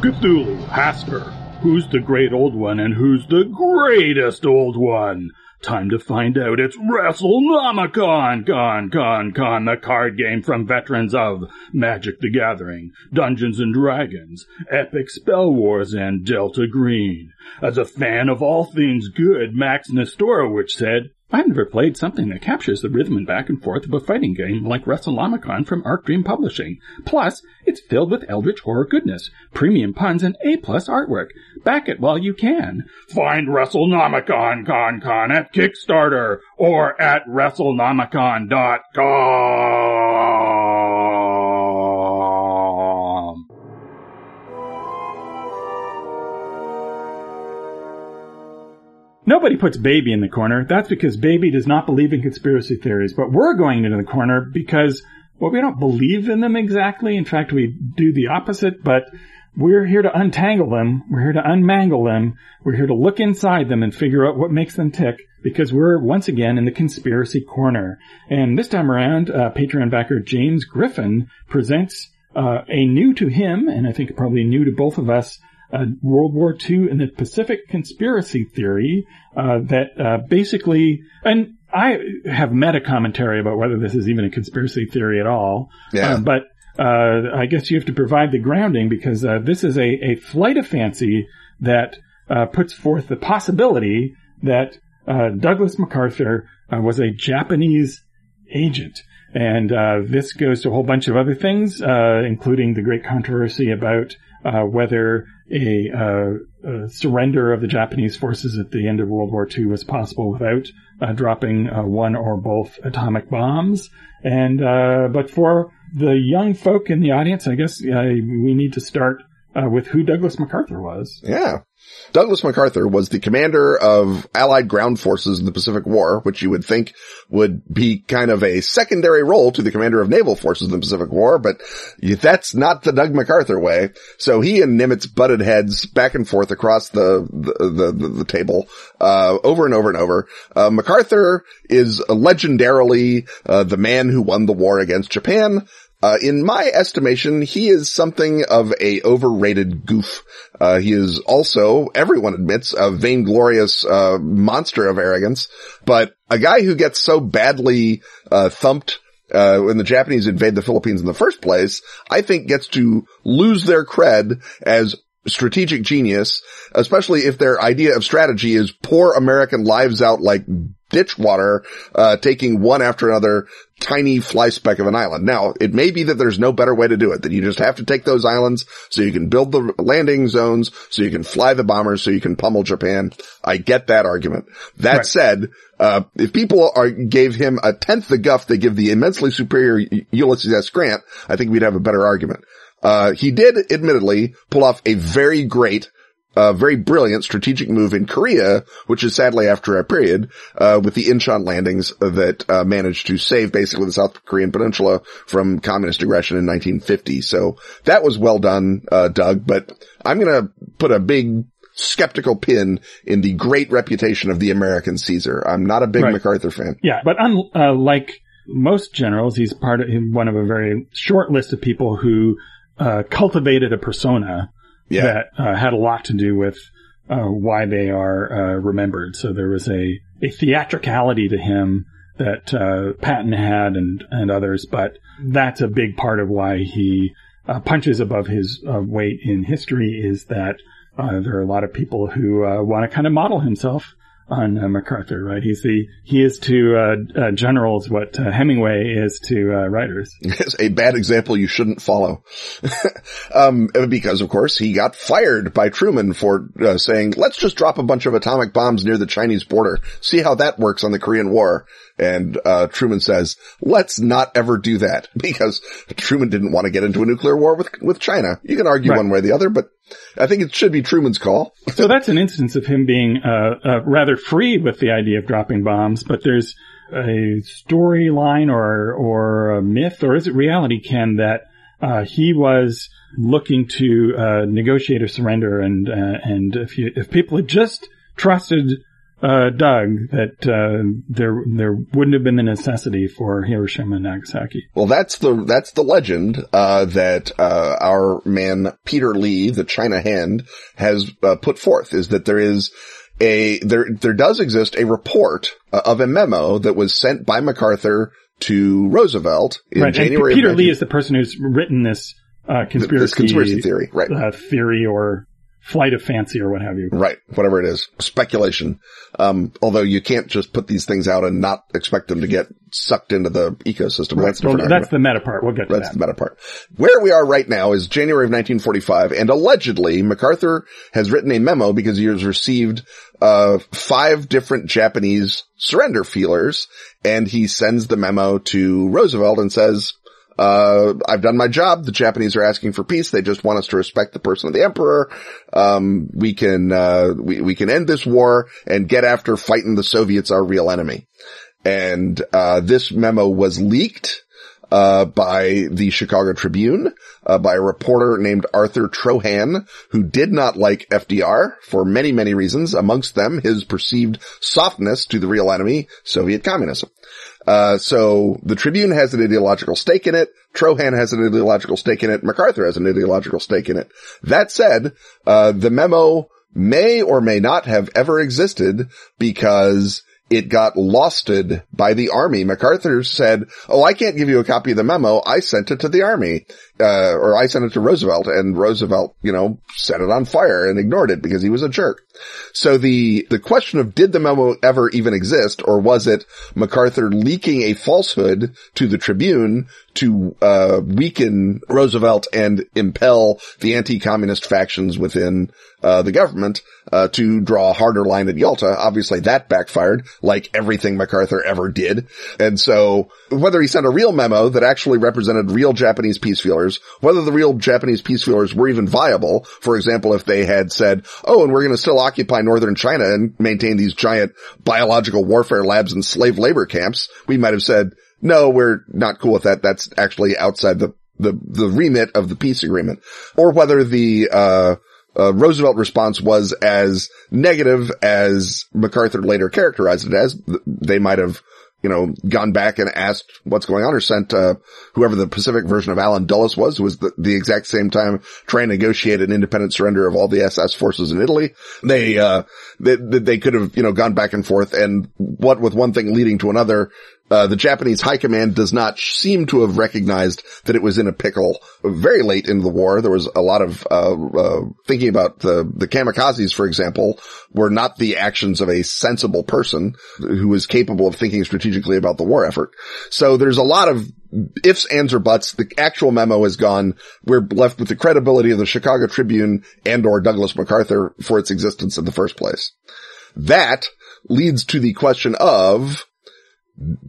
Cthulhu, Hastur. Who's the great old one and who's the greatest old one? Time to find out. It's WrestleNomicon, con, con, con, the card game from veterans of Magic the Gathering, Dungeons and Dragons, Epic Spell Wars, and Delta Green. As a fan of all things good, Max Nestorowicz said, I've never played something that captures the rhythm and back and forth of a fighting game like WrestleNomicon from Arc Dream Publishing. Plus, it's filled with eldritch horror goodness, premium puns, and A-plus artwork. Back it while you can. Find WrestleNomicon Con Con at Kickstarter or at WrestleNomicon.com. Nobody puts Baby in the corner. That's because Baby does not believe in conspiracy theories. But we're going into the corner because, well, we don't believe in them exactly. In fact, we do the opposite, but we're here to untangle them. We're here to unmangle them. We're here to look inside them and figure out what makes them tick because we're once again in the conspiracy corner. And this time around, uh, Patreon backer James Griffin presents uh, a new to him, and I think probably new to both of us, uh, World War II and the Pacific conspiracy theory uh, that uh, basically, and I have meta commentary about whether this is even a conspiracy theory at all. Yeah. Uh, but uh, I guess you have to provide the grounding because uh, this is a, a flight of fancy that uh, puts forth the possibility that uh, Douglas MacArthur uh, was a Japanese agent. And uh, this goes to a whole bunch of other things, uh, including the great controversy about uh, whether a, uh, a surrender of the Japanese forces at the end of World War II was possible without uh, dropping uh, one or both atomic bombs. And uh, but for the young folk in the audience, I guess uh, we need to start uh, with who Douglas MacArthur was. Yeah. Douglas MacArthur was the commander of Allied ground forces in the Pacific War, which you would think would be kind of a secondary role to the commander of naval forces in the Pacific War, but that's not the Doug MacArthur way. So he and Nimitz butted heads back and forth across the, the, the, the table, uh, over and over and over. Uh, MacArthur is legendarily, uh, the man who won the war against Japan. Uh, in my estimation, he is something of a overrated goof. Uh, he is also, everyone admits, a vainglorious, uh, monster of arrogance, but a guy who gets so badly, uh, thumped uh, when the Japanese invade the Philippines in the first place, I think gets to lose their cred as strategic genius, especially if their idea of strategy is pour American lives out like ditch water, uh, taking one after another tiny fly speck of an island. Now, it may be that there's no better way to do it, that you just have to take those islands so you can build the landing zones, so you can fly the bombers, so you can pummel Japan. I get that argument. That right. said, uh, if people are, gave him a tenth the guff they give the immensely superior Ulysses S. Grant, I think we'd have a better argument. Uh, he did admittedly pull off a very great a very brilliant strategic move in Korea, which is sadly after a period, uh, with the Incheon landings that, uh, managed to save basically the South Korean peninsula from communist aggression in 1950. So that was well done, uh, Doug, but I'm gonna put a big skeptical pin in the great reputation of the American Caesar. I'm not a big right. MacArthur fan. Yeah, but unlike uh, most generals, he's part of one of a very short list of people who uh, cultivated a persona yeah. that uh, had a lot to do with uh, why they are uh, remembered. So there was a, a theatricality to him that uh, Patton had and, and others, but that's a big part of why he uh, punches above his uh, weight in history is that there are a lot of people who want to kind of model himself on uh, MacArthur, right? He's the he is to uh, uh, generals what uh, Hemingway is to uh, writers. It's a bad example you shouldn't follow, um, because of course he got fired by Truman for uh, saying, "Let's just drop a bunch of atomic bombs near the Chinese border, see how that works on the Korean War." And Truman says, "Let's not ever do that," because Truman didn't want to get into a nuclear war with with China. You can argue right. one way or the other, but I think it should be Truman's call. so that's an instance of him being uh, uh, rather free with the idea of dropping bombs, but there's a storyline or or a myth, or is it reality, Ken, that uh, he was looking to uh, negotiate a surrender, and uh, and if you, if people had just trusted uh, Doug, that uh, there there wouldn't have been the necessity for Hiroshima and Nagasaki. Well, that's the that's the legend uh, that uh, our man Peter Lee, the China Hand, has uh, put forth. Is that there is a there there does exist a report uh, of a memo that was sent by MacArthur to Roosevelt in right. January. And Peter Lee is the person who's written this conspiracy, this conspiracy theory, right? theory or flight of fancy or what have you. Right. Whatever it is. Speculation. Um, although you can't just put these things out and not expect them to get sucked into the ecosystem. Right. That's, well, that's the meta part. We'll get to that's that. the meta part. Where we are right now is January of 1945 and allegedly MacArthur has written a memo because he has received, uh, five different Japanese surrender feelers and he sends the memo to Roosevelt and says, uh, I've done my job. The Japanese are asking for peace. They just want us to respect the person of the emperor. Um, we can, uh, we, we can end this war and get after fighting the Soviets, our real enemy. And, uh, this memo was leaked, uh, by the Chicago Tribune, uh, by a reporter named Arthur Trohan, who did not like FDR for many, many reasons, amongst them his perceived softness to the real enemy, Soviet communism. Uh, so the Tribune has an ideological stake in it. Trohan has an ideological stake in it. MacArthur has an ideological stake in it. That said, uh, the memo may or may not have ever existed because it got losted by the army. MacArthur said, Oh, I can't give you a copy of the memo. I sent it to the army. Uh, or I sent it to Roosevelt and Roosevelt, you know, set it on fire and ignored it because he was a jerk. So the, the question of did the memo ever even exist or was it MacArthur leaking a falsehood to the Tribune to, uh, weaken Roosevelt and impel the anti-communist factions within, uh, the government, uh, to draw a harder line at Yalta? Obviously that backfired like everything MacArthur ever did. And so whether he sent a real memo that actually represented real Japanese peace feelers, whether the real Japanese peace feelers were even viable, for example, if they had said, oh, and we're going to still occupy northern China and maintain these giant biological warfare labs and slave labor camps, we might have said, no, we're not cool with that. That's actually outside the, the, the remit of the peace agreement. Or whether the, uh, uh, Roosevelt response was as negative as MacArthur later characterized it as. They might have you know, gone back and asked what's going on or sent, uh, whoever the Pacific version of Allen Dulles was, who was the, the, exact same time trying to negotiate an independent surrender of all the SS forces in Italy. They, uh, they, they could have, you know, gone back and forth and what with one thing leading to another, uh, the Japanese high command does not seem to have recognized that it was in a pickle very late in the war. There was a lot of, uh, uh, thinking about the, the kamikazes, for example, were not the actions of a sensible person who was capable of thinking strategically about the war effort. So there's a lot of ifs, ands, or buts. The actual memo is gone. We're left with the credibility of the Chicago Tribune and or Douglas MacArthur for its existence in the first place. That leads to the question of,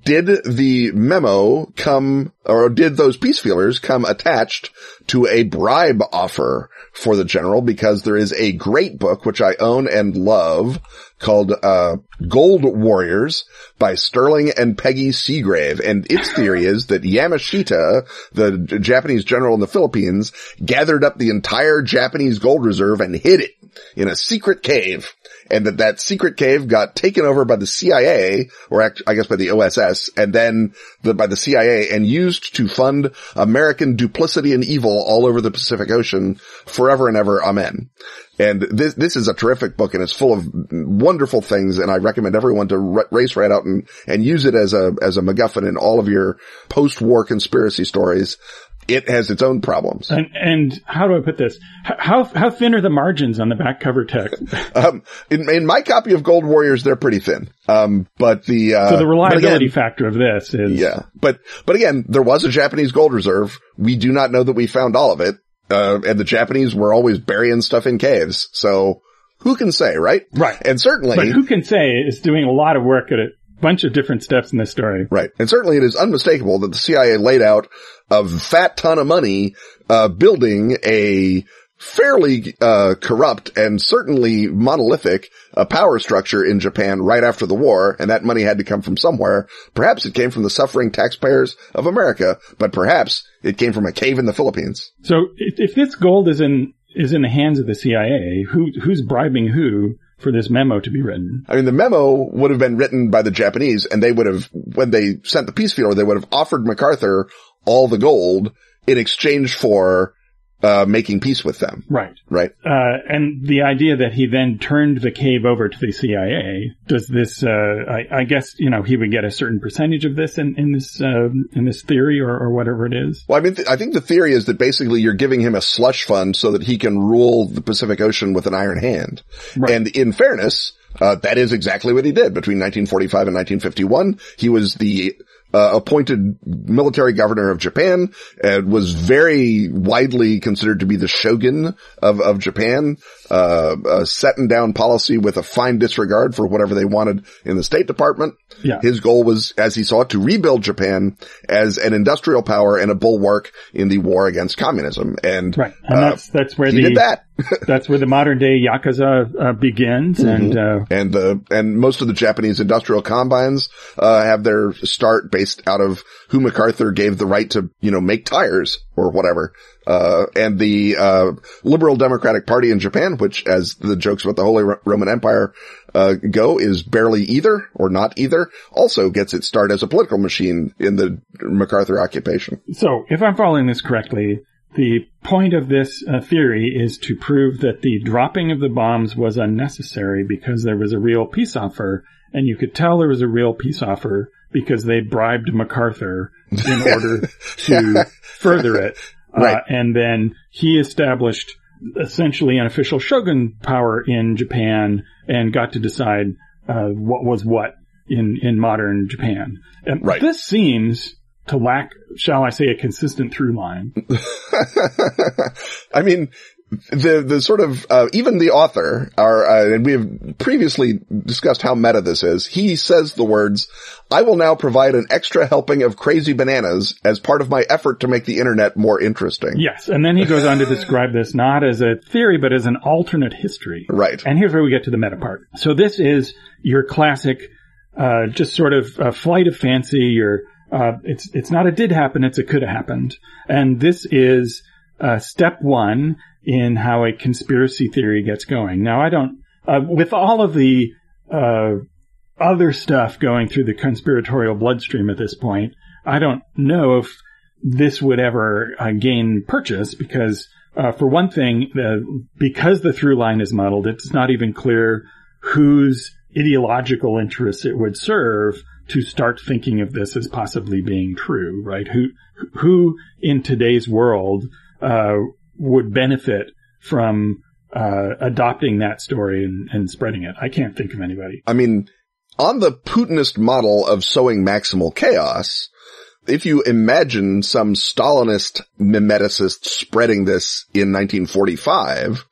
did the memo come, or did those peace feelers come attached to a bribe offer for the general? Because there is a great book, which I own and love, called, uh, Gold Warriors by Sterling and Peggy Seagrave. And its theory is that Yamashita, the Japanese general in the Philippines, gathered up the entire Japanese gold reserve and hid it in a secret cave and that that secret cave got taken over by the CIA, or I guess by the OSS, and then the, by the CIA and used to fund American duplicity and evil all over the Pacific Ocean forever and ever. Amen. And this, this is a terrific book and it's full of wonderful things. And I recommend everyone to race right out and, and use it as a, as a MacGuffin in all of your post-war conspiracy stories it has its own problems. And, and how do I put this? How how thin are the margins on the back cover text? um, in, in, my copy of Gold Warriors, they're pretty thin. Um, but the uh, so the reliability again, factor of this is yeah. But but again, there was a Japanese gold reserve. We do not know that we found all of it. Uh, and the Japanese were always burying stuff in caves. So who can say, right? Right. And certainly, but who can say is doing a lot of work at a bunch of different steps in this story. Right. And certainly it is unmistakable that the CIA laid out a fat ton of money, uh, building a fairly, uh, corrupt and certainly monolithic, uh, power structure in Japan right after the war. And that money had to come from somewhere. Perhaps it came from the suffering taxpayers of America, but perhaps it came from a cave in the Philippines. So if, if this gold is in, is in the hands of the CIA, who, who's bribing who? For this memo to be written. I mean, the memo would have been written by the Japanese and they would have, when they sent the peace feeler, they would have offered MacArthur all the gold in exchange for uh, making peace with them. Right. Right. Uh, and the idea that he then turned the cave over to the CIA, does this, uh, I, I, guess, you know, he would get a certain percentage of this in, in this, uh, in this theory or, or whatever it is? Well, I mean, th- I think the theory is that basically you're giving him a slush fund so that he can rule the Pacific Ocean with an iron hand. Right. And in fairness, uh, that is exactly what he did between 1945 and 1951. He was the uh, appointed military governor of Japan and was very widely considered to be the shogun of, of Japan, uh, a set and down policy with a fine disregard for whatever they wanted in the State Department. Yeah. His goal was, as he saw it, to rebuild Japan as an industrial power and a bulwark in the war against communism. And, right. and uh, that's, that's where he the, did that. That's where the modern day Yakuza uh, begins. Mm-hmm. And, uh, and, uh, and most of the Japanese industrial combines, uh, have their start based out of who MacArthur gave the right to, you know, make tires or whatever. Uh, and the, uh, Liberal Democratic Party in Japan, which as the jokes about the Holy Roman Empire, uh, go is barely either or not either, also gets its start as a political machine in the MacArthur occupation. So if I'm following this correctly, the point of this uh, theory is to prove that the dropping of the bombs was unnecessary because there was a real peace offer, and you could tell there was a real peace offer because they bribed MacArthur in order to further it. Right. Uh, and then he established essentially an official shogun power in Japan and got to decide uh, what was what in in modern Japan. And Right. this seems to lack, shall I say, a consistent through line. I mean, the the sort of uh, even the author, our uh, and we have previously discussed how meta this is. He says the words, "I will now provide an extra helping of crazy bananas as part of my effort to make the internet more interesting." Yes, and then he goes on to describe this not as a theory, but as an alternate history. Right. And here's where we get to the meta part. So this is your classic, uh, just sort of flight of fancy. Your uh, it's it's not a did happen, it's a could have happened, and this is uh, step one in how a conspiracy theory gets going. Now, I don't uh, with all of the uh, other stuff going through the conspiratorial bloodstream at this point. I don't know if this would ever uh, gain purchase because, uh, for one thing, because the through line is muddled, it's not even clear whose ideological interests it would serve to start thinking of this as possibly being true, right? Who, who in today's world, uh, would benefit from, uh, adopting that story and, and spreading it? I can't think of anybody. I mean, on the Putinist model of sowing maximal chaos, if you imagine some Stalinist mimeticist spreading this in 1945,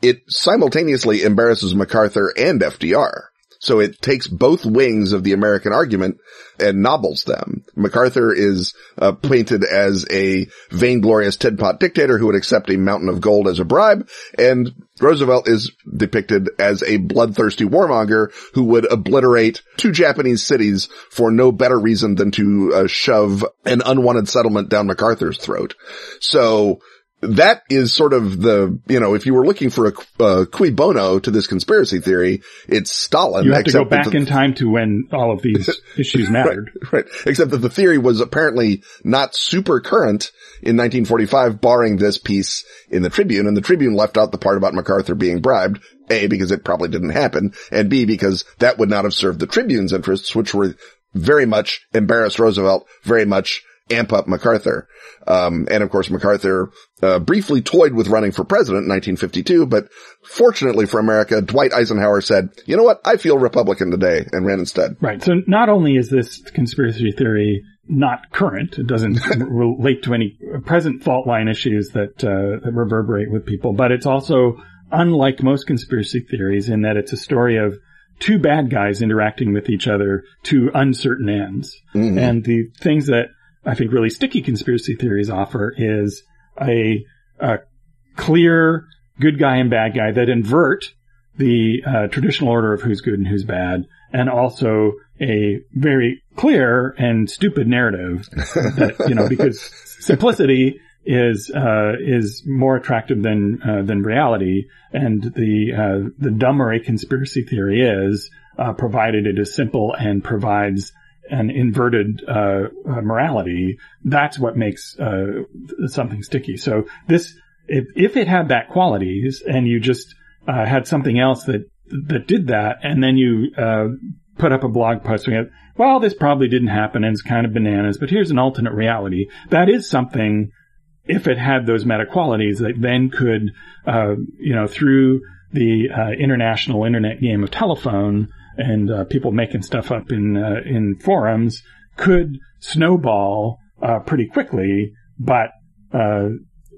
it simultaneously embarrasses MacArthur and FDR. So it takes both wings of the American argument and nobbles them. MacArthur is uh, painted as a vainglorious Ted Pot dictator who would accept a mountain of gold as a bribe, and Roosevelt is depicted as a bloodthirsty warmonger who would obliterate two Japanese cities for no better reason than to uh, shove an unwanted settlement down MacArthur's throat. So that is sort of the, you know, if you were looking for a uh, cui bono to this conspiracy theory, it's Stalin. You have to go back the- in time to when all of these issues mattered. Right. Except that the theory was apparently not super current in 1945, barring this piece in the Tribune, and the Tribune left out the part about MacArthur being bribed, A, because it probably didn't happen, and B, because that would not have served the Tribune's interests, which were very much embarrassed Roosevelt, very much amp up MacArthur. Um, and of course MacArthur, uh, briefly toyed with running for president in 1952, but fortunately for America, Dwight Eisenhower said, you know what? I feel Republican today and ran instead. Right. So not only is this conspiracy theory not current, it doesn't relate to any present fault line issues that, uh, that reverberate with people, but it's also unlike most conspiracy theories in that it's a story of two bad guys interacting with each other to uncertain ends. Mhm. And the things that I think really sticky conspiracy theories offer is a, a clear good guy and bad guy that invert the uh, traditional order of who's good and who's bad, and also a very clear and stupid narrative that you know because simplicity is uh, is more attractive than uh, than reality, and the uh, the dumber a conspiracy theory is, uh, provided it is simple and provides an inverted uh, uh, morality, that's what makes uh, something sticky. So this, if, if it had that qualities, and you just uh, had something else that that did that, and then you uh, put up a blog post with, well, this probably didn't happen, and it's kind of bananas, but here's an alternate reality. That is something. If it had those meta qualities, that then could, uh, you know, through the uh, international internet game of telephone and uh, people making stuff up in uh, in forums could snowball uh, pretty quickly. But uh,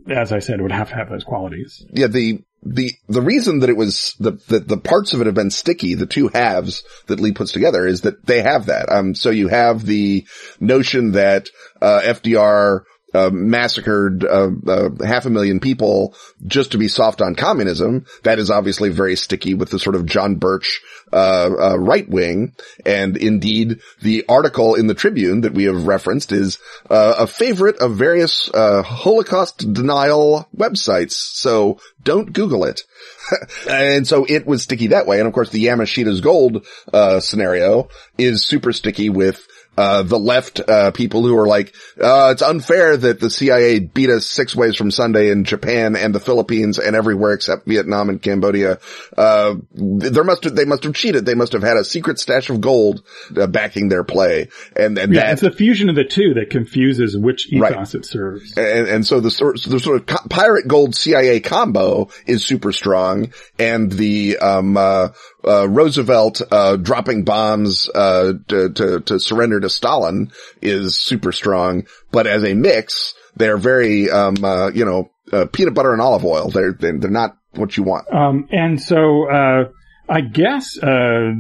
as I said, would have to have those qualities. yeah, the, the, the reason that it was, the, the, the parts of it have been sticky, the two halves that Lee puts together is that they have that. Um, so you have the notion that, uh, FDR, uh, massacred, uh, uh, half a million people just to be soft on communism. That is obviously very sticky with the sort of John Birch, uh, uh, right wing. And indeed, the article in the Tribune that we have referenced is, uh, a favorite of various, uh, Holocaust denial websites. So don't Google it. and so it was sticky that way. And of course, the Yamashita's gold, uh, scenario is super sticky with uh, the left, uh, people who are like, uh, it's unfair that the CIA beat us six ways from Sunday in Japan and the Philippines and everywhere except Vietnam and Cambodia. Uh, there must have, they must have cheated. They must have had a secret stash of gold uh, backing their play. And, and Yeah, that, it's the fusion of the two that confuses which ethos Right. it serves. and, and so the sort, the sort of co- pirate gold CIA combo is super strong and the, um, uh, uh, Roosevelt, uh, dropping bombs, uh, to, to, to surrender to Stalin is super strong, but as a mix, they're very, um, uh, you know, uh, peanut butter and olive oil. They're, they're, not what you want. Um, and so, uh, I guess, uh,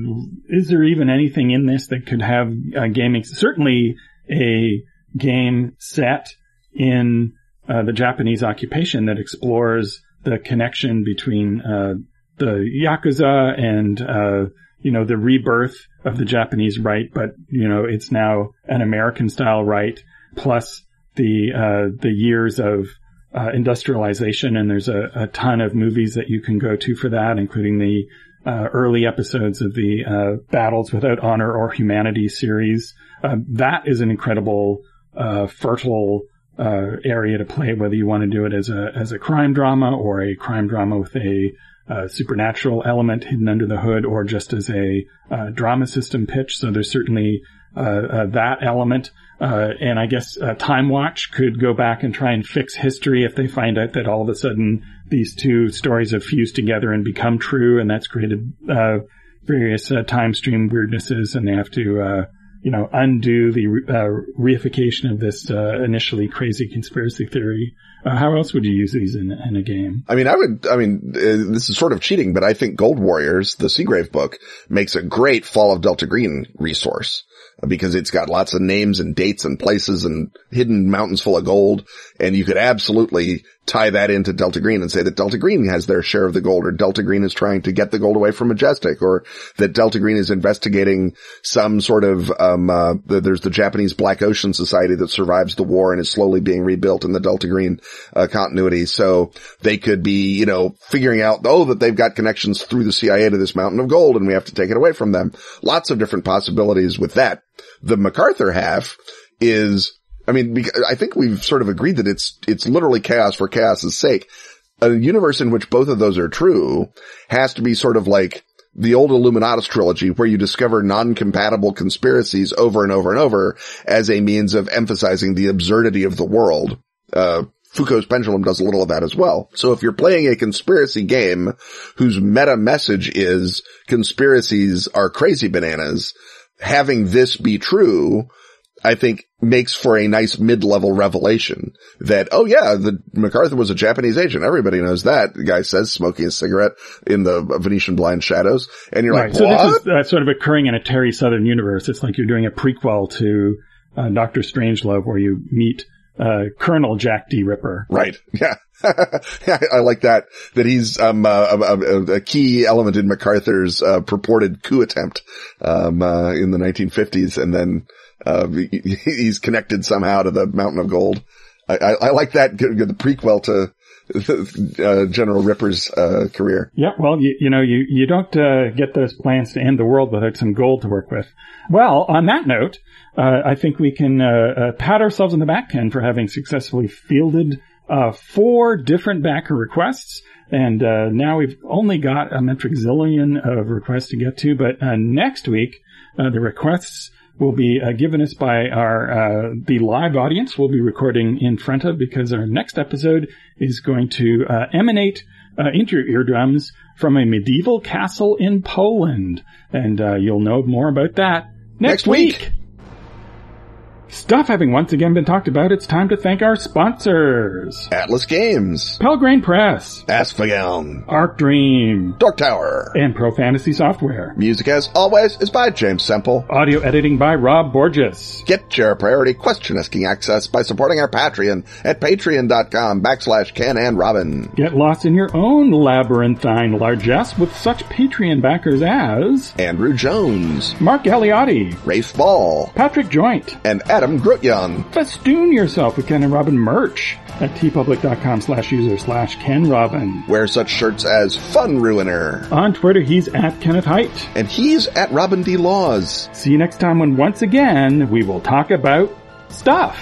is there even anything in this that could have gaming? Certainly a game set in uh, the Japanese occupation that explores the connection between uh, the Yakuza and, uh, you know, the rebirth of the Japanese right, but, you know, it's now an American style right, plus the, uh, the years of, uh, industrialization, and there's a, a ton of movies that you can go to for that, including the uh, early episodes of the uh, Battles Without Honor or Humanity series. Um, that is an incredible, uh, fertile uh, area to play, whether you want to do it as a as a crime drama or a crime drama with a supernatural element hidden under the hood, or just as a uh, drama system pitch. So there's certainly uh, uh, that element. Uh, and I guess uh, TimeWatch could go back and try and fix history if they find out that all of a sudden these two stories have fused together and become true, and that's created uh, various time stream weirdnesses, and they have to, uh, you know, undo the uh, reification of this uh, initially crazy conspiracy theory. Uh, how else would you use these in, in a game? I mean, I would, I mean, uh, this is sort of cheating, but I think Gold Warriors, the Seagrave book, makes a great Fall of Delta Green resource uh, because it's got lots of names and dates and places and hidden mountains full of gold. And you could absolutely tie that into Delta Green and say that Delta Green has their share of the gold or Delta Green is trying to get the gold away from Majestic or that Delta Green is investigating some sort of, um, uh, the, there's the Japanese Black Ocean Society that survives the war and is slowly being rebuilt in the Delta Green, uh, continuity. So they could be, you know, figuring out, oh, that they've got connections through the CIA to this mountain of gold and we have to take it away from them. Lots of different possibilities with that. The MacArthur half is, I mean, I think we've sort of agreed that it's, it's literally chaos for chaos's sake. A universe in which both of those are true has to be sort of like the old Illuminatus trilogy where you discover non-compatible conspiracies over and over and over as a means of emphasizing the absurdity of the world. Uh, Foucault's pendulum does a little of that as well. So if you're playing a conspiracy game whose meta message is conspiracies are crazy bananas, having this be true, I think makes for a nice mid-level revelation that, oh yeah, the MacArthur was a Japanese agent. Everybody knows that. The guy says smoking a cigarette in the Venetian blind shadows. And you're Right. like, So what? this is uh, sort of occurring in a Terry Southern universe. It's like you're doing a prequel to uh, Doctor Strangelove, where you meet uh, Colonel Jack D. Ripper. Right. Yeah. Yeah, I like that, that he's, um, uh, a, a, a key element in MacArthur's, uh, purported coup attempt, um, uh, in the 1950s. And then, uh, he's connected somehow to the Mountain of Gold. I, I, I like that, the prequel to, uh, General Ripper's, uh, career. Yeah, well, you, you know, you, you don't uh, get those plans to end the world without some gold to work with. Well, on that note, uh, I think we can uh, uh, pat ourselves on the back, Ken, for having successfully fielded four different backer requests. And now we've only got a metric zillion of requests to get to, but next week, the requests will be uh, given us by our uh, the live audience we'll be recording in front of because our next episode is going to uh, emanate uh, into your eardrums from a medieval castle in Poland, and uh, you'll know more about that next, Next week. Stuff having once again been talked about, it's time to thank our sponsors: Atlas Games, Pelgrane Press, Askfageln, Arc Dream, Dark Tower. and Pro Fantasy Software. Music as always is by James Semple. Audio editing by Rob Borges. Get your priority question asking access by supporting our Patreon at patreon.com backslash Ken and Robin. Get lost in your own labyrinthine largesse with such Patreon backers as Andrew Jones, Mark Galliotti, Rafe Ball, Patrick Joint, and Adam Adam Grotjan. Festoon yourself with Ken and Robin merch at teepublic.com slash user slash Ken Robin. Wear such shirts as Fun Ruiner. On Twitter, he's at Kenneth Hite. And he's at Robin D. Laws. See you next time when once again we will talk about stuff.